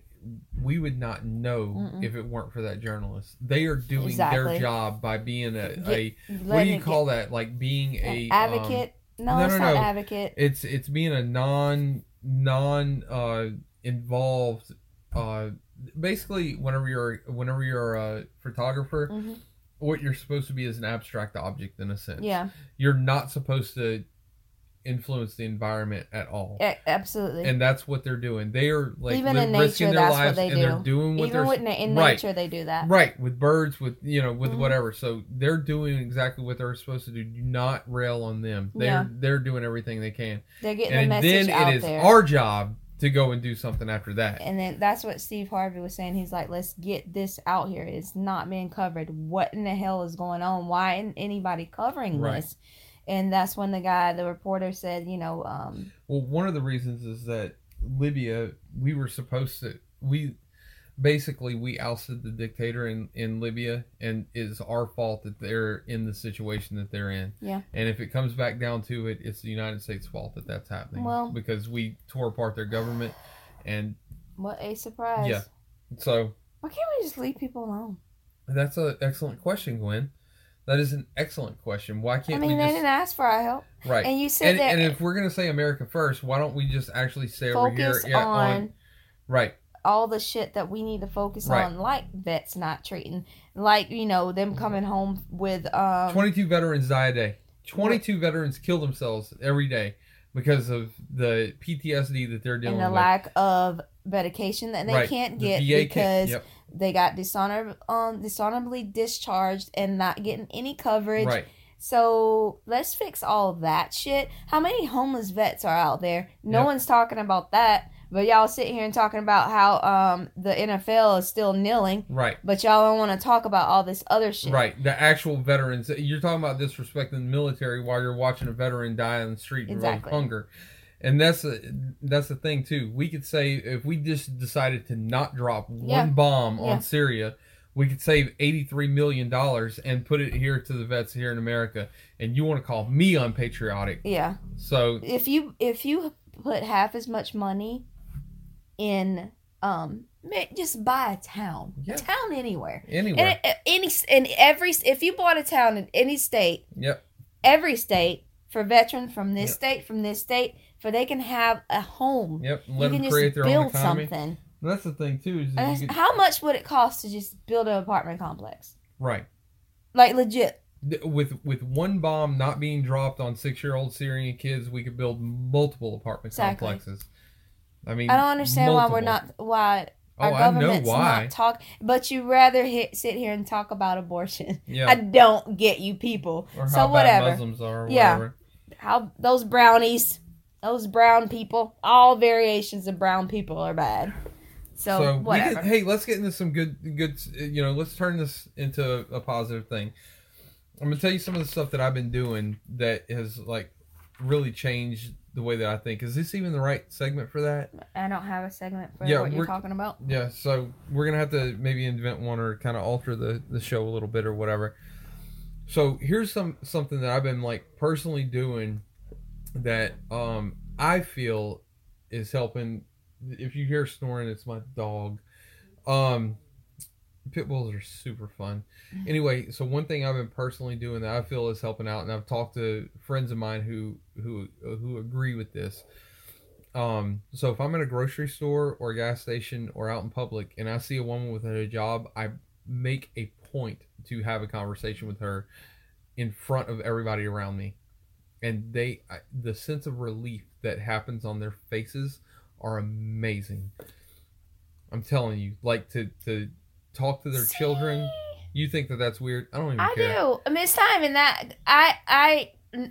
We would not know Mm-mm. if it weren't for that journalist. They are doing Exactly. their job by being a, Get- a what do you call that? Like being a um, advocate? no, no, it's no, not no. advocate. it's it's being a non non uh involved uh basically whenever you're whenever you're a photographer hmm what you're supposed to be is an abstract object in a sense Yeah, you're not supposed to influence the environment at all a- absolutely. and that's what they're doing they are like Even in risking nature, their that's what lives they and they're doing what Even they're with in right. nature, they do that. right with birds with you know with Mhm. whatever so they're doing exactly what they're supposed to do do not rail on them they're Yeah. they're doing everything they can They're getting the and message then out it is there. our job to go and do something after that. and then that's what Steve Harvey was saying. He's like, let's get this out here. It's not being covered. What in the hell is going on? Why isn't anybody covering Right. this? And that's when the guy, the reporter said, you know, um, Well, one of the reasons is that Libya, we were supposed to, we basically we ousted the dictator in in Libya, and it's our fault that they're in the situation that they're in. Yeah. And if it comes back down to it, it's the United States' fault that that's happening. Well- because we tore apart their government, and what a surprise. Yeah. so Why can't we just leave people alone? that's an excellent question, Gwen. That is an excellent question. Why can't I mean, we they just didn't ask for our help. right? And you sit And, there and if we're gonna say America first, why don't we just actually stay over here? Yeah, on right. All the shit that we need to focus Right. on, like vets not treating, like, you know, them coming home with, um, 22 veterans die a day. 22 veterans kill themselves every day because of the PTSD that they're dealing with and the with. lack of medication that they Right. can't get can't- because yep, they got dishonor um dishonorably discharged and not getting any coverage. right. So let's fix all that shit. How many homeless vets are out there? No Yep. one's talking about that. But y'all sit here and talking about how um the NFL is still kneeling, Right. but y'all don't want to talk about all this other shit. Right. The actual veterans. You're talking about disrespecting the military while you're watching a veteran die on the street Exactly. of hunger. And that's the that's the thing too. We could say if we just decided to not drop one Yeah. bomb Yeah. on Syria, we could save eighty three million dollars and put it here to the vets here in America. And you want to call me unpatriotic? Yeah. So If you if you put half as much money in um just buy a town, Yeah. a town anywhere. anyway, And any in every if you bought a town in any state, yep. every state for veterans from this Yep. state, from this state, for they can have a home. Yep, you let can them just create their own build economy. something. That's the thing too. Is that And you it's- could, how much would it cost to just build an apartment complex? right Like legit. With with one bomb not being dropped on six year old Syrian kids, we could build multiple apartment Exactly. complexes. I mean, I don't understand why we're not why our Oh, government's not talk. But you rather hit, sit here and talk about abortion. Yeah, <laughs> I don't get you people. or how so bad whatever. Muslims are. Or Yeah. whatever. How those brownies, those brown people, all variations of brown people are bad. So, So whatever. can, hey, let's get into some good good. You know, let's turn this into a positive thing. I'm gonna tell you some of the stuff that I've been doing that has like really changed the way that I think. Is this even the right segment for that? I don't have a segment for Yeah, what you're talking about. Yeah, so we're gonna have to maybe invent one or kind of alter the the show a little bit or whatever. So here's some something that I've been like personally doing that um I feel is helping. If you hear snoring, it's my dog. Um, pit bulls are super fun. Anyway, so one thing I've been personally doing that I feel is helping out, and I've talked to friends of mine who who who agree with this. Um, so if I'm in a grocery store or a gas station or out in public and I see a woman with a hijab, I make a point to have a conversation with her in front of everybody around me. And they, I, the sense of relief that happens on their faces are amazing. I'm telling you, like to to talk to their See? children. You think that that's weird? I don't even I care. do. I mean, it's time in that I I <laughs>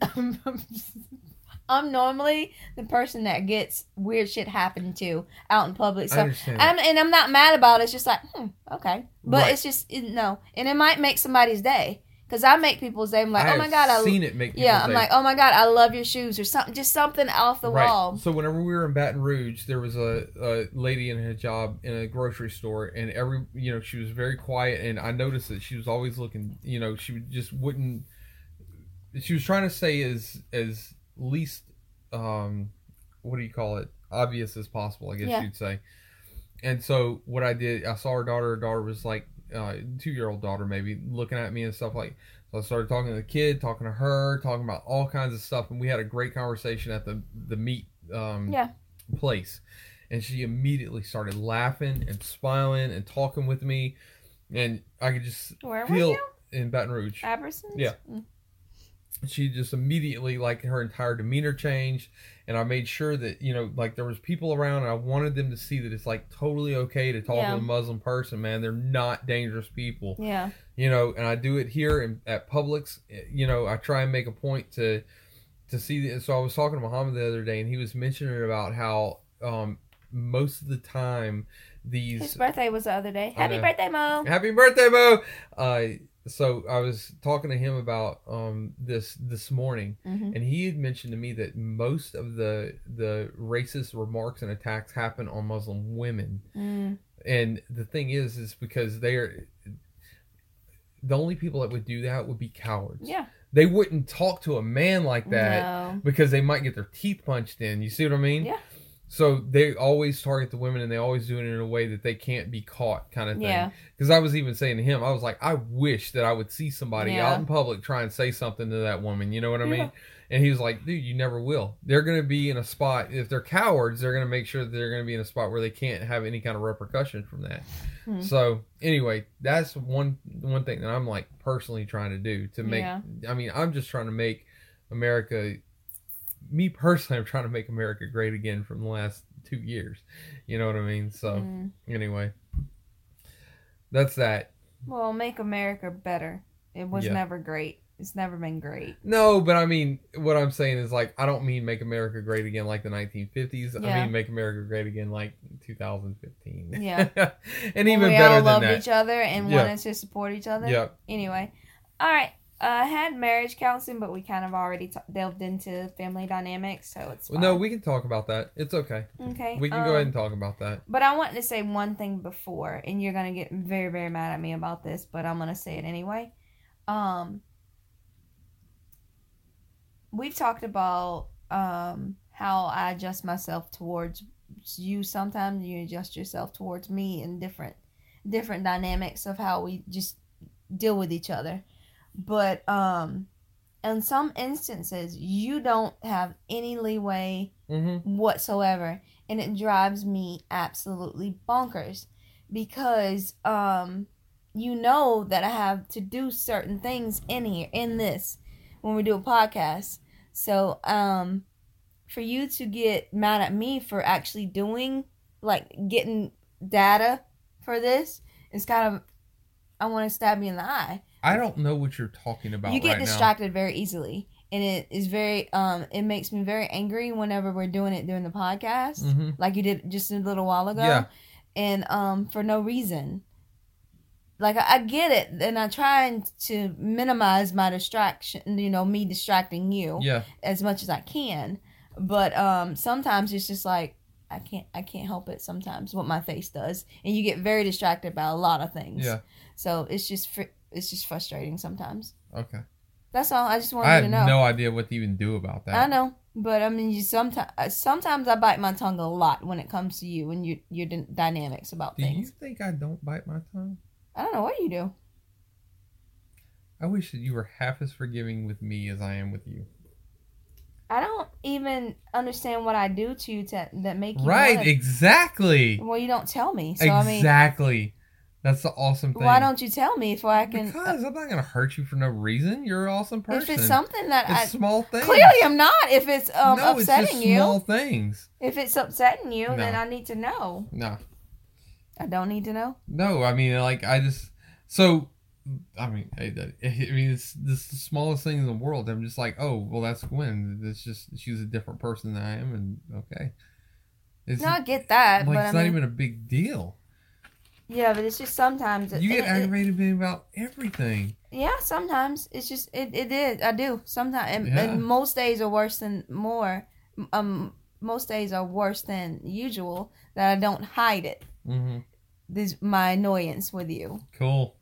I'm normally the person that gets weird shit happening to out in public. I So understand. I'm and I'm not mad about it. It's just like, hmm, okay, but Right. it's just no, and it might make somebody's day. Because I make people's day. I'm like, I oh my god, I've seen it make. yeah. I'm day. like, oh my god, I love your shoes or something. Just something off the right. wall. So whenever we were in Baton Rouge, there was a, a lady in a hijab in a grocery store, and every you know she was very quiet, and I noticed that she was always looking. You know, she just wouldn't. She was trying to say as as least, um, what do you call it? Obvious as possible, I guess Yeah. you'd say. And so what I did, I saw her daughter. Her daughter was like uh, two year old daughter, maybe looking at me and stuff like. So I started talking to the kid, talking to her, talking about all kinds of stuff, and we had a great conversation at the the meet um, Yeah. place. And she immediately started laughing and smiling and talking with me, and I could just Where were feel you? in Baton Rouge. Aberson's? Yeah. Mm. She just immediately like her entire demeanor changed, and I made sure that you know like there was people around, and I wanted them to see that it's like totally okay to talk Yeah. to a Muslim person, man. They're not dangerous people Yeah. you know and i do it here in, at publix you know i try and make a point to to see the, so i was talking to muhammad the other day and he was mentioning about how um most of the time these His birthday was the other day. Happy birthday, Mo. happy birthday mo uh so i was talking to him about um this this morning hmm and he had mentioned to me that most of the the racist remarks and attacks happen on muslim women Mm. and the thing is is because they're the only people that would do that would be cowards Yeah. they wouldn't talk to a man like that No. because they might get their teeth punched in you see what i mean Yeah. So they always target the women and they always do it in a way that they can't be caught kind of thing Yeah. because i was even saying to him i was like i wish that i would see somebody Yeah. out in public try and say something to that woman you know what i mean Yeah. and he was like, dude, you never will. They're going to be in a spot, if they're cowards, they're going to make sure that they're going to be in a spot where they can't have any kind of repercussion from that. Hmm. So, anyway, that's one one thing that I'm like personally trying to do to make, Yeah. I mean, I'm just trying to make America, me personally, I'm trying to make America great again from the last two years. You know what I mean? So, Mm. anyway, that's that. Well, make America better. It was Yeah. never great. It's never been great. No, but I mean, what I'm saying is like, I don't mean make America great again like the 1950s. I mean make America great again like 2015. Yeah. <laughs> and When even we better all loved that. each other and Yeah. wanted to support each other. Yep. Anyway, all right. Uh, I had marriage counseling, but we kind of already t- delved into family dynamics, so it's fine. no, we can talk about that. It's okay. okay. We can um, go ahead and talk about that. But I wanted to say one thing before, and you're gonna get very, very mad at me about this, but I'm gonna say it anyway. Um, we've talked about um how I adjust myself towards you. Sometimes you adjust yourself towards me, and different, different dynamics of how we just deal with each other. But um, in some instances, you don't have any leeway Mm-hmm. whatsoever and it drives me absolutely bonkers because um you know that I have to do certain things in here in this when we do a podcast so um for you to get mad at me for actually doing like getting data for this is kind of I want to stab you in the eye I don't know what you're talking about you get right now. distracted very easily and it is very um it makes me very angry whenever we're doing it during the podcast Mm-hmm. like you did just a little while ago Yeah. and um for no reason like I, I get it and i try to minimize my distraction you know me distracting you Yeah. as much as i can but um sometimes it's just like i can't i can't help it sometimes what my face does and you get very distracted by a lot of things Yeah. so it's just fr- it's just frustrating sometimes Okay. that's all i just wanted to know. I have no idea what to even do about that. I know, but I mean, you sometimes uh, sometimes I bite my tongue a lot when it comes to you and you your d- dynamics about things. Do you think I don't bite my tongue? I don't know what you do. I wish that you were half as forgiving with me as I am with you. I don't even understand what I do to you to that make you Right, wanna- exactly. well, you don't tell me. So I mean, exactly. That's the awesome thing. why don't you tell me if I can? Because I'm not gonna hurt you for no reason. You're an awesome person. if it's something that It's I small things. clearly I'm not. If it's um no, it's upsetting just you, small things. if it's upsetting you, then I need to know. No, I don't need to know. no. I mean, like I just so. I mean, I, <laughs> I mean, it's this the smallest thing in the world. I'm just like, oh, well, that's Gwen. It's just she's a different person than I am, and okay. It's No, I get that, like but it's I not mean, even a big deal. Yeah, but it's just sometimes. it- You get it- it- aggravated me about everything. Yeah, sometimes it's just it. It is. I do sometimes, and, Yeah. and most days are worse than more. Um, most days are worse than usual. That I don't hide it. hmm This my annoyance with you. Cool.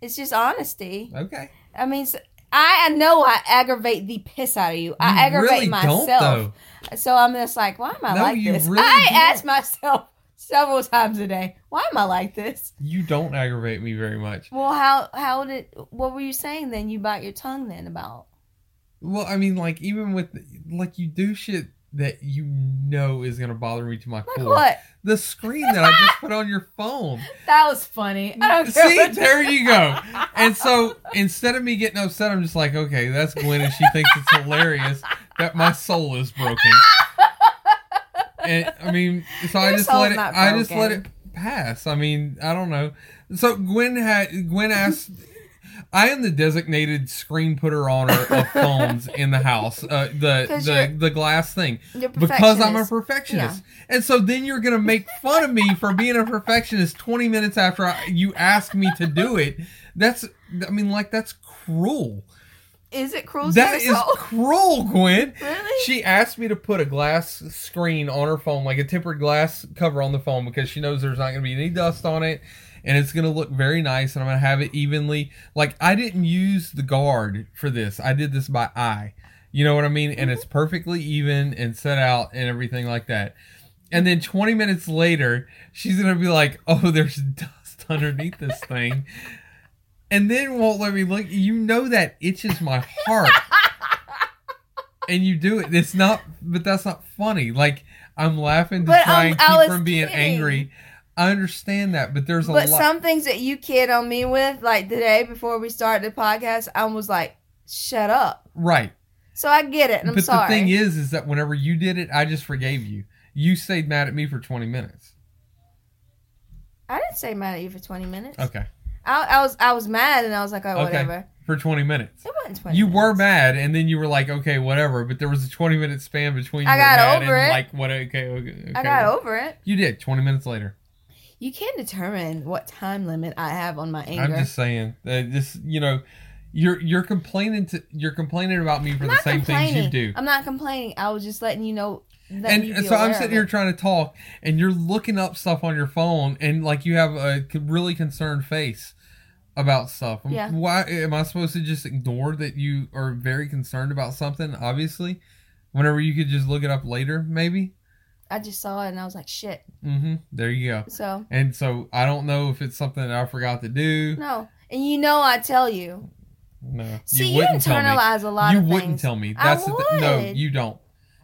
It's just honesty. Okay. I mean, I know I aggravate the piss out of you. I You aggravate really myself. Don't, though. So I'm just like, why am I No, like you this? really <laughs> I don't. ask myself several times a day, why am I like this? You don't aggravate me very much. Well, how how did what were you saying then? You bite your tongue then about? Well, I mean, like even with like you do shit that you know is gonna bother me to my Like core. what? The screen that I just put on your phone. <laughs> That was funny. I don't See, there you go. <laughs> And so instead of me getting upset, I'm just like, okay, that's Gwen, and she thinks it's hilarious that my soul is broken. And I mean, so I just let it. I just let it pass. I mean, I don't know. So Gwen had Gwen asked. <laughs> I am the designated screen putter honor of phones in the house. Uh, the the the glass thing because I'm a perfectionist. perfectionist. And so then you're going to make fun of me for being a perfectionist 20 minutes after I, you ask me to do it. That's, I mean, like, that's cruel. Is it cruel? That is <laughs> cruel, Gwen. Really? She asked me to put a glass screen on her phone, like a tempered glass cover on the phone, because she knows there's not going to be any dust on it. And it's going to look very nice, and I'm going to have it evenly. Like, I didn't use the guard for this. I did this by eye. You know what I mean? And it's mm-hmm. perfectly even and set out and everything like that. And then 20 minutes later, she's going to be like, oh, there's <laughs> dust underneath this thing. <laughs> And then won't let me look. You know that itches my heart. <laughs> and you do it. It's not, but that's not funny. Like, I'm laughing to But, try um, and keep from being kidding. angry. I understand that, but there's a But lot. some things that you kid on me with, like today before we started the podcast, I was like, "Shut up." right. So I get it, and I'm but sorry. the thing is, is that whenever you did it, I just forgave you. You stayed mad at me for 20 minutes. I didn't say mad at you for 20 minutes. Okay. I, I was I was mad, and I was like, "Oh, Okay. whatever." For 20 minutes. It wasn't 20. You were mad, and then you were like, okay, whatever. But there was a 20 minute span between you I got over and it. like, what, okay, okay. I got over it. You did, 20 minutes later. You can't determine what time limit I have on my anger. I'm just saying. Uh, this, you know, you're you're complaining to you're complaining about me for I'm the same things you do. I'm not complaining. I was just letting you know. And so I'm sitting here trying to talk, and you're looking up stuff on your phone, and like you have a really concerned face about stuff. Yeah. Why am I supposed to just ignore that you are very concerned about something? Obviously, whenever you could just look it up later, maybe. I just saw it and I was like, "Shit." Mm-hmm. There you go. So And so I don't know if it's something that I forgot to do. no, and you know I tell you. No, See, you, wouldn't tell me. internalize a lot You wouldn't things. tell me. I That's the th- no. You don't.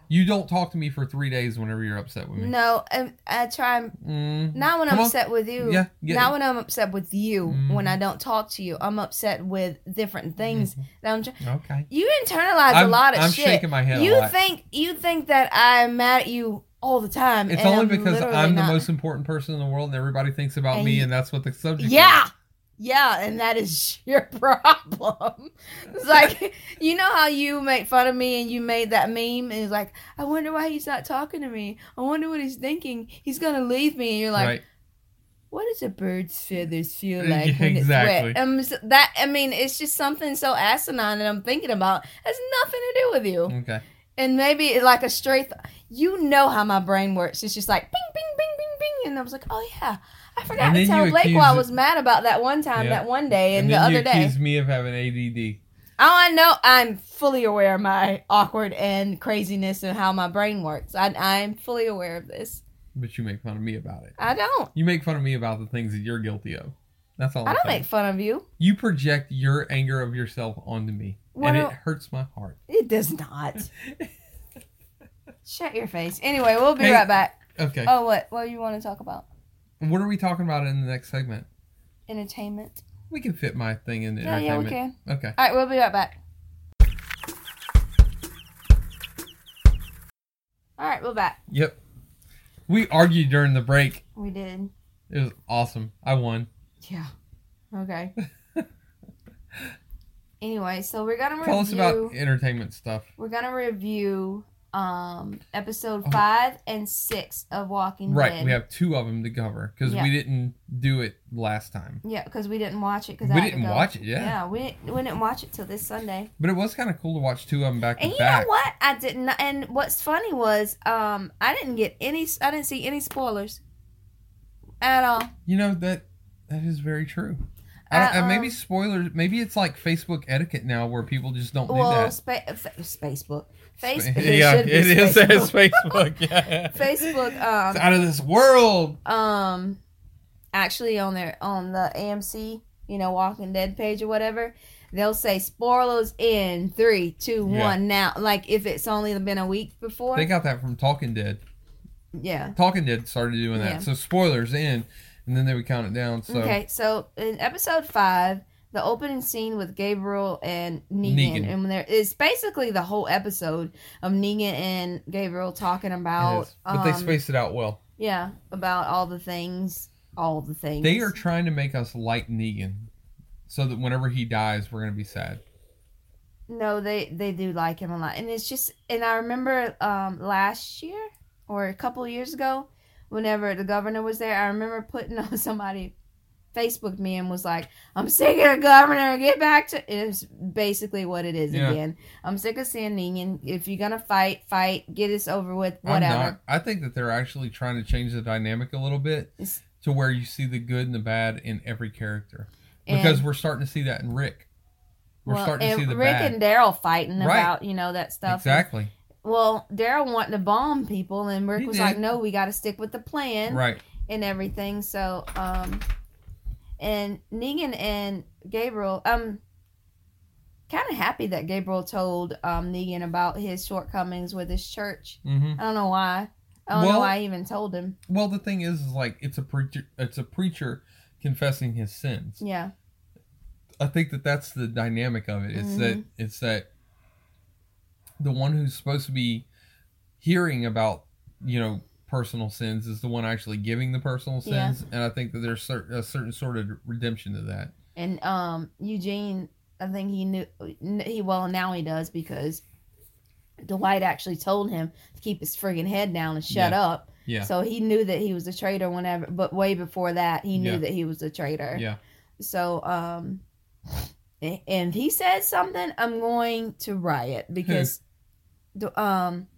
You don't talk to me for three days whenever you're upset with me. No, I, I try. Mm. Not when Come I'm on. upset with you. Yeah, yeah. Not when I'm upset with you. Mhm. When I don't talk to you, I'm upset with different things. That I'm. Tr- Okay. you internalize a I'm, lot of shit. I'm shaking my head a you think you think that I'm mad at you all the time. It's only I'm because I'm the not. most important person in the world, and everybody thinks about And me, you- and that's what the subject. Is. Yeah. is. Yeah, and that is <laughs> your problem. It's like <laughs> you know how you make fun of me and you made that meme and it's like, I wonder why he's not talking to me. I wonder what he's thinking. He's gonna leave me and you're like, right. what does a bird's feathers feel Yeah, like when exactly. it's wet? Um, so that I mean, it's just something so asinine that I'm thinking about has nothing to do with you. Okay. And maybe like a straight. You know how my brain works. It's just like bing, bing, bing, bing, bing, and I was like, oh yeah, I forgot to tell Blake why I was mad about that one time, Yeah. that one day, and, And, the other you day. accuse me of having ADD. Oh, I know. I'm fully aware of my awkward and craziness and how my brain works. I, I'm fully aware of this. But you make fun of me about it. I don't. You make fun of me about the things that you're guilty of. That's all. I I'm don't saying. make fun of you. You project your anger of yourself onto me, Well- and it hurts my heart. It does not. <laughs> Shut your face. Anyway, we'll be Hey. right back. Okay. Oh, what? What do you want to talk about? What are we talking about in the next segment? Entertainment. We can fit my thing in Yeah, yeah, we can. Okay. All right, we'll be right back. All right, we're back. Yep. We argued during the break. We did. It was awesome. I won. Yeah. Okay. <laughs> anyway, so we're gonna Tell us about entertainment stuff. we're gonna review um episode Oh. five and six of Walking Right, Dead. we have two of them to cover because Yeah. we didn't do it last time. yeah, because we didn't watch it. Because We didn't watch it, yeah. Yeah, we didn't, we didn't watch it till this Sunday. But it was kind of cool to watch two of them back And you back. know what? I didn't. And what's funny was, um, I didn't get any. I didn't see any spoilers at all. You know that that is very true. I Uh, and maybe um, spoilers. Maybe it's like Facebook etiquette now, where people just don't do Well, that. spa- fa- Facebook, Facebook. Spa- it yeah, it is Facebook. Facebook. Yeah, <laughs> Facebook. it's Um, out of this world. um, actually on their on the AMC, you know, Walking Dead page or whatever, they'll say spoilers in three, two, one. Yeah. Now, like if it's only been a week before, They got that from Talking Dead. yeah. Talking Dead started doing that. Yeah. So spoilers in, and then they would count it down. So Okay, so in episode five, the opening scene with Gabriel and Negan, Negan. and when there is basically the whole episode of Negan and Gabriel talking about, but they um, spaced it out well. yeah, about all the things, all the things. They are trying to make us like Negan, so that whenever he dies, we're gonna be sad. no, they they do like him a lot, and it's just, and I remember um last year or a couple of years ago, whenever the governor was there, I remember putting <laughs> on somebody. Facebooked me and was like, "I'm sick of the governor. Get back to." It's basically what it is Yeah. again. I'm sick of seeing Negan. If you're gonna fight, fight. Get this over with. Whatever. I think that they're actually trying to change the dynamic a little bit It's- to where you see the good and the bad in every character. And- Because we're starting to see that in Rick. We're well, starting to see the Rick bad. and Daryl fighting Right. about you know that stuff. exactly. Well, Daryl wanting to bomb people, and Rick He was did. like, "No, we got to stick with the plan." Right. and everything. So, um, and Negan and Gabriel, um, kind of happy that Gabriel told um Negan about his shortcomings with his church. hmm I don't know why. I don't know why I even told him. Well, the thing is, is like it's a preacher. It's a preacher confessing his sins. Yeah, I think that that's the dynamic of it. It's that Mm-hmm. it's that the one who's supposed to be hearing about you know personal sins is the one actually giving the personal Yeah. sins, and I think that there's cer- a certain sort of redemption to that. and um Eugene, I think he knew he well now he does because Dwight actually told him to keep his friggin' head down and shut Yeah. up. Yeah. So he knew that he was a traitor whenever, but way before that, he knew Yeah. that he was a traitor. Yeah. So, um, and he says something, I'm going to riot because, <laughs> the um,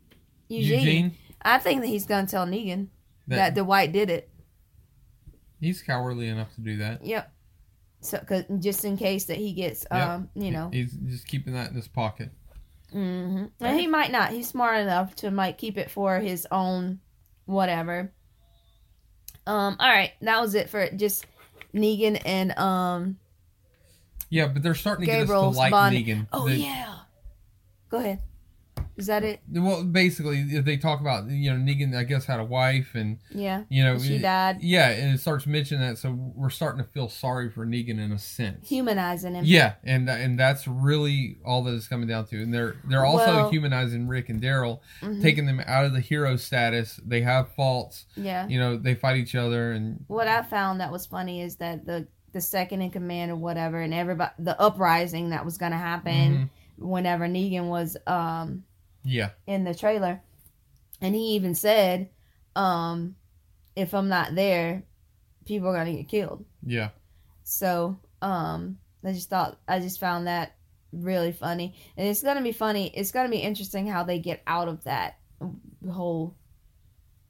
Eugene, Eugene, I think that he's going to tell Negan that, that Dwight did it. he's cowardly enough to do that. Yep. So, cause just in case that he gets, Yeah. um, you know, he's just keeping that in his pocket. hmm and he might not. He's smart enough to might keep it for his own, whatever. Um. All right, that was it for just Negan and um. Yeah, but they're starting to Gabriel's get us to like Negan. Oh They- yeah. Go ahead. Is that it? Well, basically, they talk about you know Negan, I guess had a wife, and Yeah. you know She died. Yeah, and it starts mentioning that, so we're starting to feel sorry for Negan in a sense. Humanizing him. Yeah, and and that's really all that it's coming down to. And they're they're also Well- humanizing Rick and Daryl, Mhm. taking them out of the hero status. They have faults. Yeah. You know, they fight each other, and What I found that was funny is that the the second in command or whatever, and everybody the uprising that was going to happen Mhm. whenever Negan was um yeah, in the trailer, and he even said, um, if I'm not there, people are gonna get killed. yeah, So um, I just thought I just found that really funny, and it's gonna be funny. It's gonna be interesting how they get out of that whole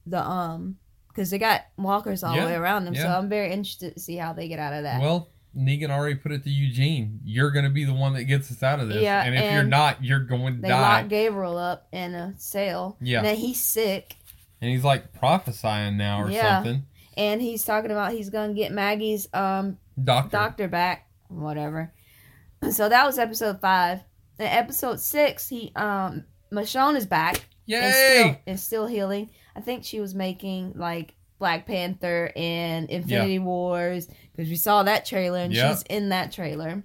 the um because they got walkers all Yeah, the way around them. So. I'm very interested to see how they get out of that. Well, Negan already put it to Eugene. You're going to be the one that gets us out of this. Yeah, and if you're not, you're going to they die. lock Gabriel up in a cell. Yeah. And he's sick, and he's like prophesying now or Yeah. something. and he's talking about he's gonna get Maggie's um Doctor. doctor back, whatever. <clears throat> So that was episode five. In episode six, he um Michonne is back and Yay! still and still healing. I think she was making like Black Panther and Infinity Wars because we saw that trailer and Yeah. she's in that trailer.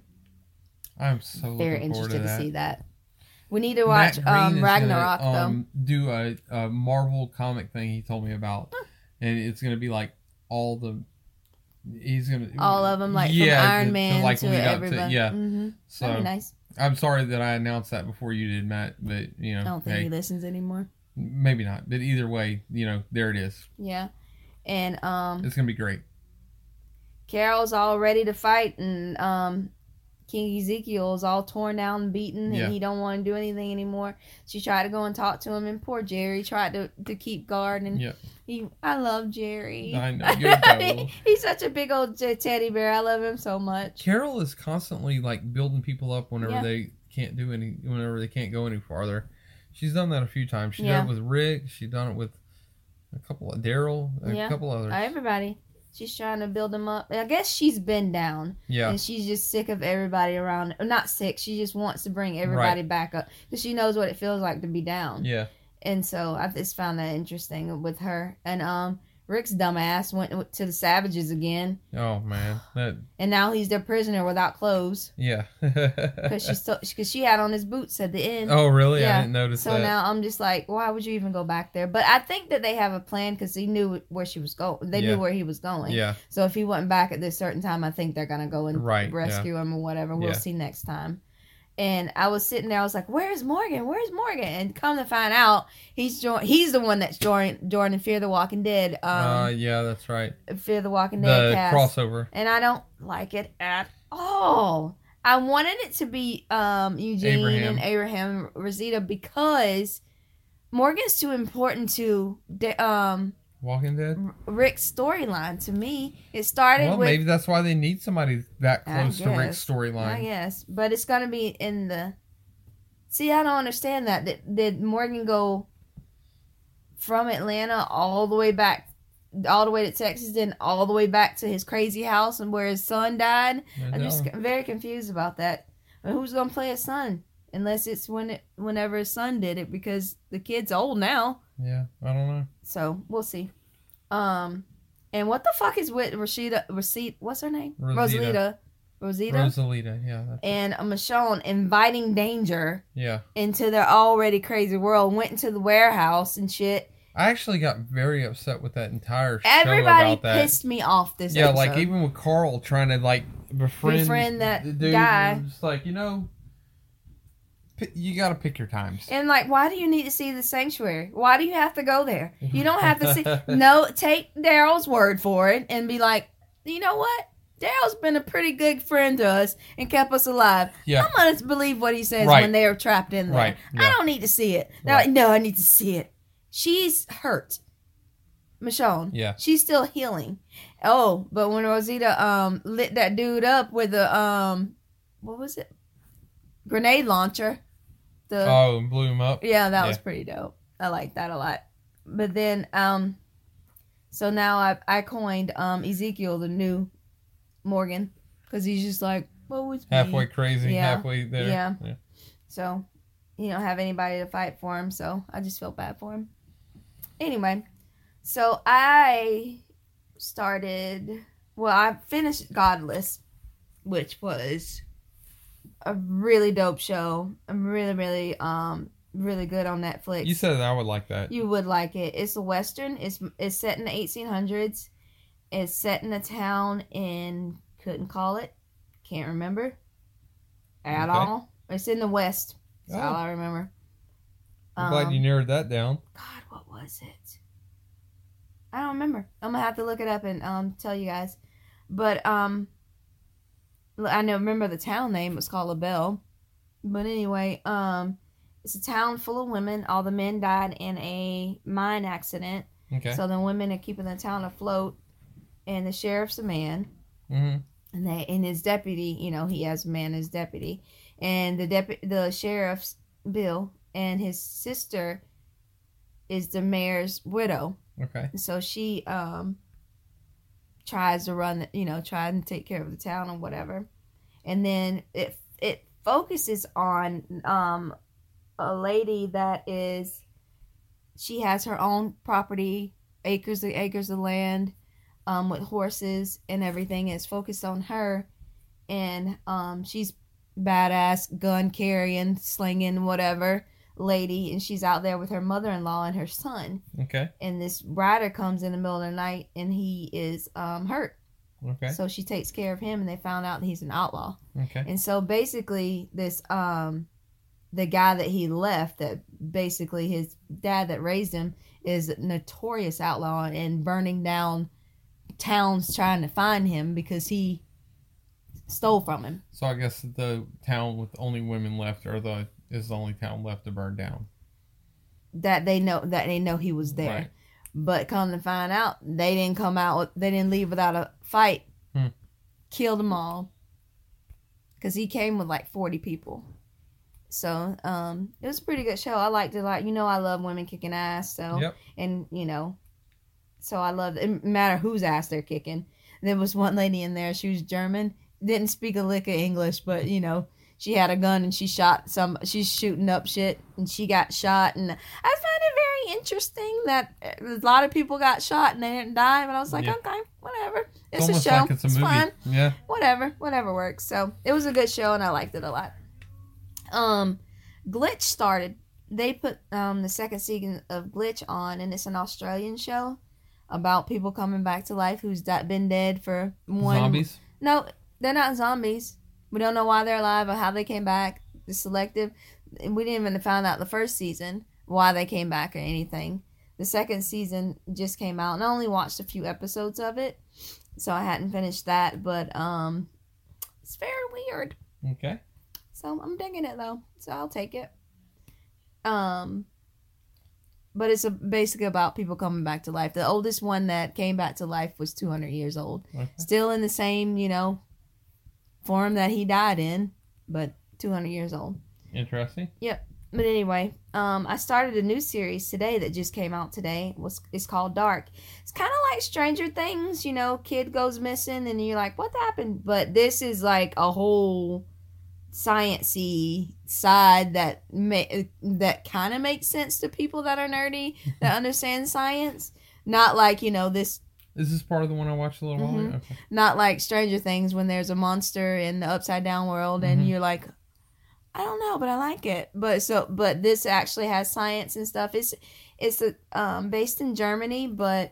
I'm so Very looking interested to to, that. see that. We need to watch um Ragnarok gonna, um, Do a, a Marvel comic thing he told me about, and it's gonna be like all the. He's gonna. All of them, like yeah, from Iron to- to, Man like, to up to- everybody. yeah. hmm So nice. I'm sorry that I announced that before you did, Matt. But you know, I don't think hey, he listens anymore. Maybe not, but either way, you know, there it is. Yeah. And um It's gonna be great. Carol's all ready to fight and um King Ezekiel's all torn down and beaten Yeah. and he don't want to do anything anymore. She tried to go and talk to him and poor Jerry tried to, to keep guard and Yeah. he I love Jerry. I know. <laughs> He's such a big old teddy bear. I love him so much. Carol is constantly like building people up whenever Yeah. they can't do any, whenever they can't go any farther. She's done that a few times. She Yeah. done it with Rick. She done it with a couple of Daryl, a Yeah. couple others. Everybody. She's trying to build them up. I guess she's been down. yeah, and she's just sick of everybody around. Not sick. She just wants to bring everybody back up because she knows what it feels like to be down. yeah, And so I just found that interesting with her. And um, Rick's dumbass went to the Savages again, Oh man, that and now he's their prisoner without clothes yeah. <laughs> because she because she had on his boots at the end. oh really? Yeah. I didn't notice So that. now I'm just like, why would you even go back there? But I think that they have a plan because he knew where she was going. They Yeah. knew where he was going. yeah, So if he went back at this certain time, I think they're gonna go and Right, rescue him or whatever. We'll Yeah. see next time. And I was sitting there, I was like, "Where's Morgan? Where's Morgan?" And come to find out, he's joined. He's the one that's joined Jordan Fear the Walking Dead. uh, Um, yeah, that's right. Fear the Walking Dead The cast, crossover. and I don't like it at all. I wanted it to be um, Eugene Abraham. and Abraham Rosita because Morgan's too important to the, um, Walking Dead. Rick's storyline. To me, it started Well, with maybe that's why they need somebody that close to Rick's guess. I storyline. guess, but it's gonna be in the. See, I don't understand that. Did, did Morgan go from Atlanta all the way back, all the way to Texas, then all the way back to his crazy house and where his son died? I'm just very confused about that. And who's gonna play his son? Unless it's when it, whenever his son did it, because the kid's old now. Yeah, I don't know. So we'll see. Um, and what the fuck is with Rashida? Rashid, what's her name? Rosita. Rosita. Rosalita. Yeah, and uh, Michonne inviting danger yeah. into their already crazy world. Went into the warehouse and shit. I actually got very upset with that entire show Everybody about that. pissed me off this yeah, episode. like even with Carl trying to like befriend, Befriend that dude, guy. It's like you know, you got to pick your times. and like, why do you need to see the sanctuary? Why do you have to go there? You don't have to see. <laughs> no, take Daryl's word for it and be like, you know what? Daryl's been a pretty good friend to us and kept us alive. Yeah. I'm gonna believe what he says Right. when they are trapped in there. Right, I don't need to see it. Right. like, no, I need to see it. She's hurt. Michonne. Yeah. She's still healing. Oh, but when Rosita um lit that dude up with a um what was it? Grenade launcher. The oh, and blew him up. yeah, that was pretty dope. I like that a lot. But then um so now I I coined um Ezekiel the new Morgan cuz he's just like, "What was me?" Halfway crazy, Yeah. halfway there. Yeah. So, you don't have anybody to fight for him, so I just felt bad for him. Anyway, so I started, well, I finished Godless, which was a really dope show. I'm really, really, um, really good on Netflix. You said I would like that. You would like it. It's a western. It's it's set in the 1800s. It's set in a town in couldn't call it, can't remember at Okay. all. It's in the west. That's Oh. all I remember. I'm glad you Um, narrowed that down. God, what was it? I don't remember. I'm gonna have to look it up and um tell you guys. But um, I know remember the town name was called LaBelle. But anyway, um, it's a town full of women. All the men died in a mine accident. Okay. So the women are keeping the town afloat, and the sheriff's a man, hmm and they and his deputy. You know, he has a man as deputy, and the deputy, the sheriff's Bill, and his sister is the mayor's widow. Okay. So she um tries to run, you know, try and take care of the town or whatever. And then it it focuses on um a lady that is she has her own property, acres and acres of land, um, with horses and everything. It's focused on her, and um, she's badass, gun carrying, slinging, whatever lady, and she's out there with her mother in law and her son Okay. and this rider comes in the middle of the night and he is um, hurt. Okay. So she takes care of him and they found out that he's an outlaw. Okay. And so basically this um the guy that he left, that basically his dad that raised him, is a notorious outlaw and burning down towns trying to find him because he stole from him. So I guess the town with only women left, or the is the only town left to burn down. That they know that they know he was there. Right. But come to find out, they didn't come out. They didn't leave without a fight. Hmm. Killed them all. Cause he came with like forty people. So um, it was a pretty good show. I liked it. Like you know, I love women kicking ass. So Yep. and you know, so I love it. No matter whose ass they're kicking. There was one lady in there. She was German. Didn't speak a lick of English, but you know, she had a gun and she shot some. She's shooting up shit, and she got shot. And I find it very interesting that a lot of people got shot and they didn't die. But I was like, Yeah. okay, whatever. It's, It's, a show. like it's a movie. fine. Yeah. Whatever, whatever works. So it was a good show, and I liked it a lot. Um, Glitch started. They put um the second season of Glitch on, and it's an Australian show about people coming back to life who's been dead for one. Zombies. No, they're not zombies. We don't know why they're alive or how they came back. The selective. and We didn't even find out the first season why they came back or anything. The second season just came out, and I only watched a few episodes of it, so I hadn't finished that. But um, it's very weird. Okay. So I'm digging it though. So I'll take it. Um but it's a, basically about people coming back to life. The oldest one that came back to life was 200 years old. Okay. Still in the same, you know, form that he died in, but 200 years old. Interesting. Yep. But anyway, um, I started a new series today that just came out today. It was it's called Dark. It's kind of like Stranger Things, you know, kid goes missing and you're like, what happened? But this is like a whole sciency side that ma- that kind of makes sense to people that are nerdy that <laughs> understand science. Not like you know this Is this part of the one I watched a little while Mhm. ago? Okay. not like Stranger Things when there's a monster in the upside down world and Mhm. you're like, I don't know, but I like it. But so, but this actually has science and stuff. It's it's a, um, based in Germany, but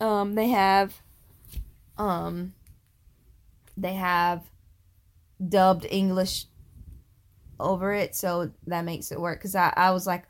um, they have um, they have dubbed English over it, so that makes it work. Because I, I was like,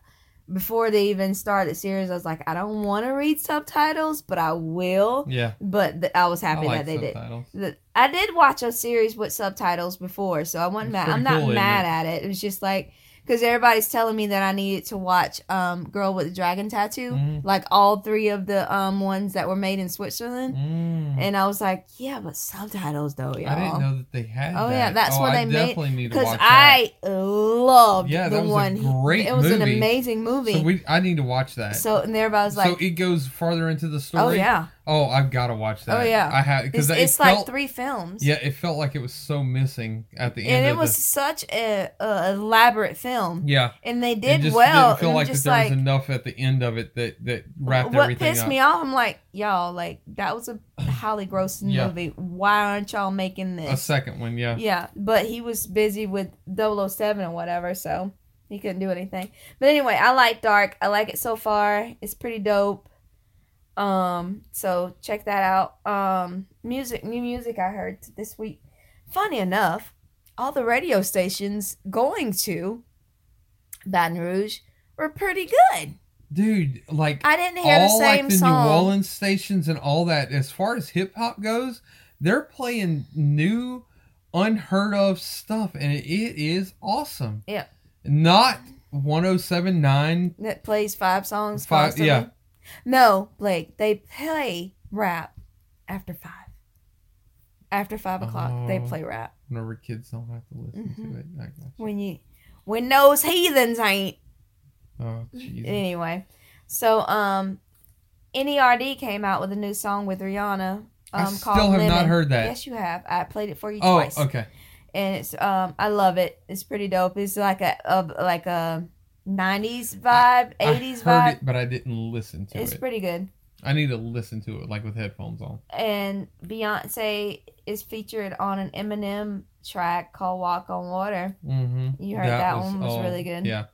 before they even started the series, I was like, I don't want to read subtitles, but I will. Yeah. But th- I was happy I that they did. subtitles. The- I did watch a series with subtitles before, so I wasn't It's mad. I'm not cool, mad at it. It was just like because everybody's telling me that I needed to watch um Girl with the Dragon Tattoo, Mhm. like all three of the um ones that were made in Switzerland, Mm. and I was like, yeah, but subtitles though, y'all. I didn't know that they had. Oh, that. yeah, that's oh, what I they made- definitely to Because. I loved Yeah, the that was a one. great it was an amazing movie. So we, I need to watch that. So and everybody was like, so it goes farther into the story. oh yeah, Oh, I've got to watch that. Oh, yeah. I it's, because it it's felt. like three films. yeah, it felt like it was so missing at the end. and it was the, such a, a elaborate film, Yeah, and they it did just well. didn't feel like that there like, was enough at the end of it that that wrapped what everything pissed up. me off, I'm like, y'all, like that was a <clears throat> highly grossing Yeah. movie. Why aren't y'all making this A second one, yeah. Yeah, but he was busy with 007 or whatever, so he couldn't do anything. But anyway, I like Dark. I like it so far. It's pretty dope. Um, so check that out. Um, music, new music I heard this week. Funny enough, all the radio stations going to Baton Rouge were pretty good. Dude, like I didn't hear the all same like the song. New Orleans stations and all that. As far as hip hop goes, they're playing new, unheard of stuff, and it, it is awesome. Yeah. Not 1079. that plays five songs Five- constantly. yeah. No, Blake, they play rap after five. After five o'clock, they Oh. play rap. Whenever kids don't have to listen Mhm. to it. I got you. When you, when those heathens ain't. Oh, Jesus. Anyway, so um, NERD came out with a new song with Rihanna. Um, I still have not heard that. Yes, you have. I played it for you Oh, twice. okay. and it's um I love it. It's pretty dope. It's like a, a like a '90s vibe, '80s I heard vibe. it, but I didn't listen to It's it. It's pretty good. I need to listen to it like with headphones on. And Beyonce is featured on an Eminem track called "Walk on Water." Mm-hmm. You heard that one was really good. Yeah,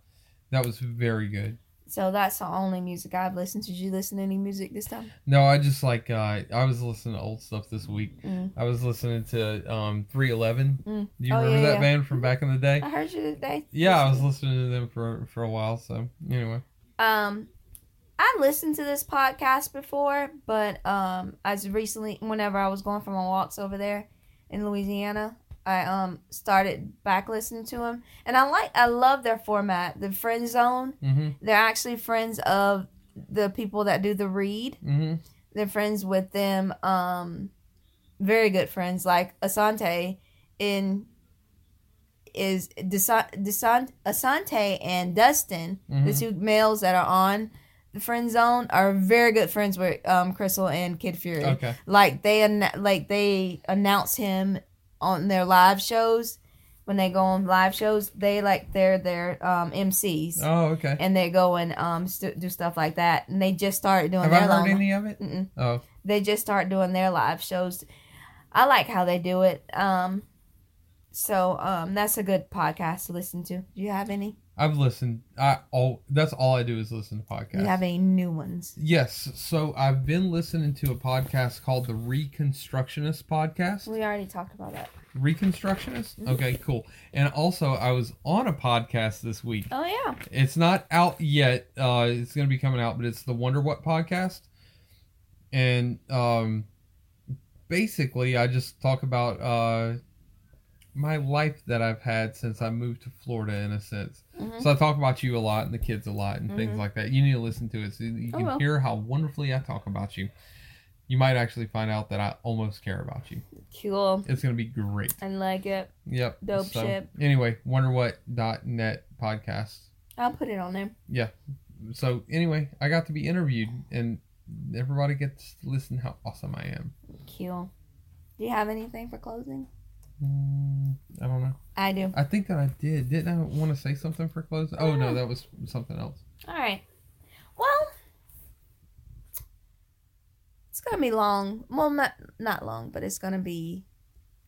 that was very good. So that's the only music I've listened to. Did you listen to any music this time? No, I just like uh, I was listening to old stuff this week. Mm. I was listening to um 311. Mm. Do you Oh, remember yeah, that yeah. band from back in the day? I heard you today. Yeah, I was listening to them for for a while. So anyway, Um, I listened to this podcast before, but um, as recently, whenever I was going for my walks over there in Louisiana, I um started back listening to them, and I like, I love their format, the friend zone. mm-hmm, They're actually friends of the people that do the read. mm-hmm. They're friends with them. Um, very good friends, like Assante in is Assante and Dustin, the Mhm. two males that are on the friend zone, are very good friends with um Crissle and Kid Fury. Okay. Like they like they announce him on their live shows. When they go on live shows, they like they're their um MCs Oh, okay. and they go and um st- do stuff like that. And they just started doing Have I heard long- any of it? Mm-mm. Oh, They just start doing their live shows. I like how they do it. Um, so um, that's a good podcast to listen to. Do you have any? I've listened. I all that's all I do is listen to podcasts. You have any new ones? Yes. So I've been listening to a podcast called the Reconstructionist Podcast. We already talked about that. Reconstructionist? Mhm. Okay, cool. And also, I was on a podcast this week. Oh yeah. It's not out yet. Uh, it's going to be coming out, but it's the Wonder What podcast. And um, basically, I just talk about uh, my life that I've had since I moved to Florida, in a sense. Mhm. So I talk about you a lot and the kids a lot and things Mhm. like that. You need to listen to it so you can will. hear how wonderfully I talk about you. You might actually find out that I almost care about you. Cool. It's going to be great. I like it. Yep. Dope so, shit. Anyway, wonderwhat.net podcast. I'll put it on there. Yeah. So anyway, I got to be interviewed and everybody gets to listen how awesome I am. Cool. Do you have anything for closing? Mm, I don't know. I do. I think that I did. Didn't I want to say something for closing? Oh no, Mm. that was something else. All right. Well, it's gonna be long. Well, not not long, but it's gonna be.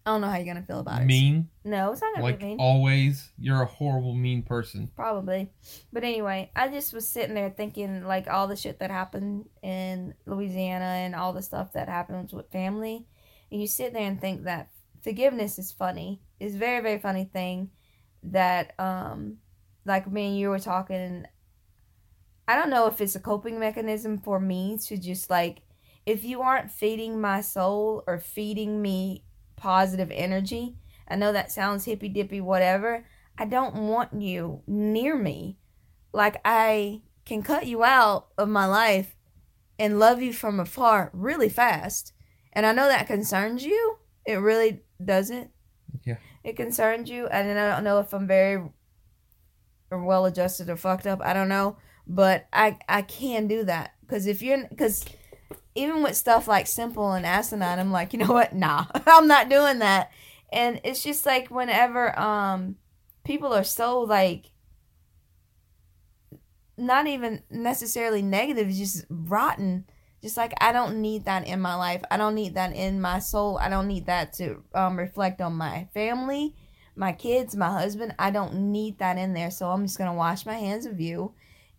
I don't know how you're gonna feel about it. Mean, No, it's not gonna like be mean. always. You're a horrible, mean person. Probably. But anyway, I just was sitting there thinking like all the shit that happened in Louisiana and all the stuff that happens with family. And you sit there and think that forgiveness is funny. It's very, very funny thing that um like me and you were talking I don't know if it's a coping mechanism for me to just like if you aren't feeding my soul or feeding me positive energy, I know that sounds hippy dippy, whatever. I don't want you near me. Like I can cut you out of my life and love you from afar really fast. And I know that concerns you. It really doesn't. Yeah. It concerns you. And then I don't know if I'm very well adjusted or fucked up. I don't know. But I I can do that. Because if you're, because even with stuff like simple and asinine, I'm like, you know what? Nah, <laughs> I'm not doing that. And it's just like whenever um people are so like not even necessarily negative, just rotten. Just like I don't need that in my life. I don't need that in my soul. I don't need that to um, reflect on my family, my kids, my husband. I don't need that in there. So I'm just gonna wash my hands of you,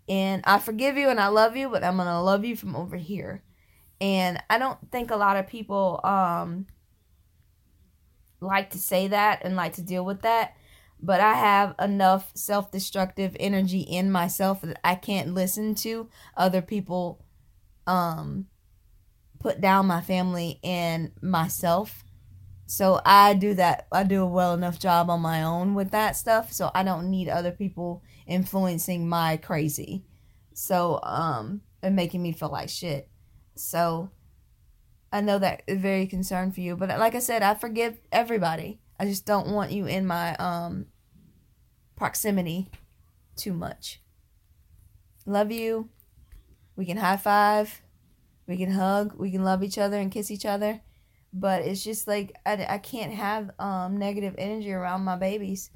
and I forgive you and I love you, but I'm gonna love you from over here. And I don't think a lot of people um like to say that and like to deal with that but I have enough self destructive energy in myself that I can't listen to other people um put down my family and myself. So I do that I do a well enough job on my own with that stuff, so I don't need other people influencing my crazy. So um and making me feel like shit. So I know that is very concerned for you, but like I said, I forgive everybody. I just don't want you in my um proximity too much. Love you. We can high five. We can hug. We can love each other and kiss each other. But it's just like I, I can't have um negative energy around my babies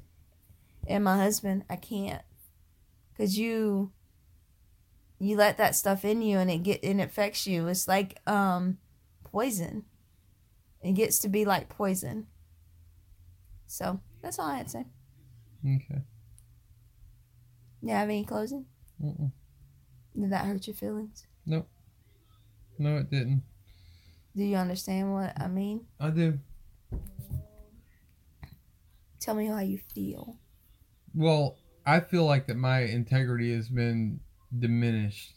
and my husband. I can't. Cuz you you let that stuff in you and it get and it affects you. It's like um poison. It gets to be like poison. So that's all I had to say. Okay. You have any closing? Mm-mm. Did that hurt your feelings? No, No, it didn't. Do you understand what I mean? I do. Tell me how you feel. Well, I feel like that my integrity has been diminished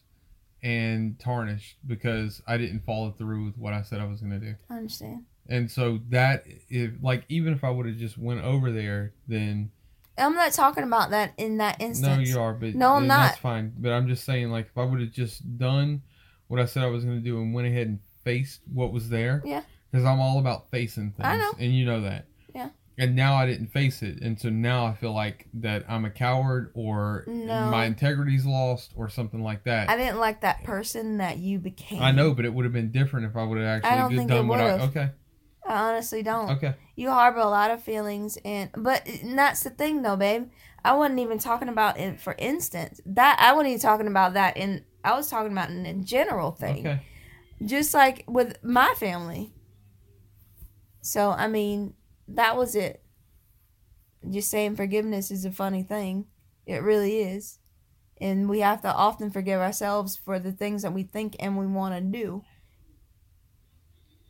and tarnished because I didn't follow through with what I said I was going to do. I understand. And so that if like even if I would have just went over there, then I'm not talking about that in that instance. no, you are, but No, I'm not. That's fine. But I'm just saying, like if I would have just done what I said I was going to do and went ahead and faced what was there, Yeah. because I'm all about facing things, I know. and you know that. Yeah. And now I didn't face it, and so now I feel like that I'm a coward or No. my integrity's lost or something like that. I didn't like that person that you became. I know, but it would have been different if I would have actually done what I. Okay, I honestly don't. okay, You harbor a lot of feelings, and but and that's the thing, though, babe. I wasn't even talking about it for instance. That I wasn't even talking about that in. I was talking about in a general thing, okay. just like with my family. So I mean, that was it. Just saying forgiveness is a funny thing. It really is, and we have to often forgive ourselves for the things that we think and we want to do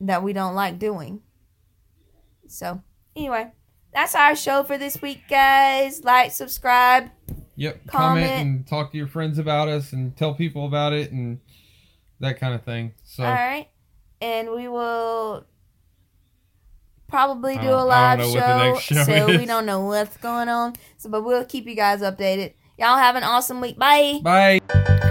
that we don't like doing. So, anyway, that's our show for this week, guys. Like, subscribe. Yep. Comment. Comment. and talk to your friends about us and tell people about it and that kind of thing. So All right. And we will probably do a live show. what the next show so we don't know what's going on. So, but we'll keep you guys updated. Y'all have an awesome week. Bye. bye.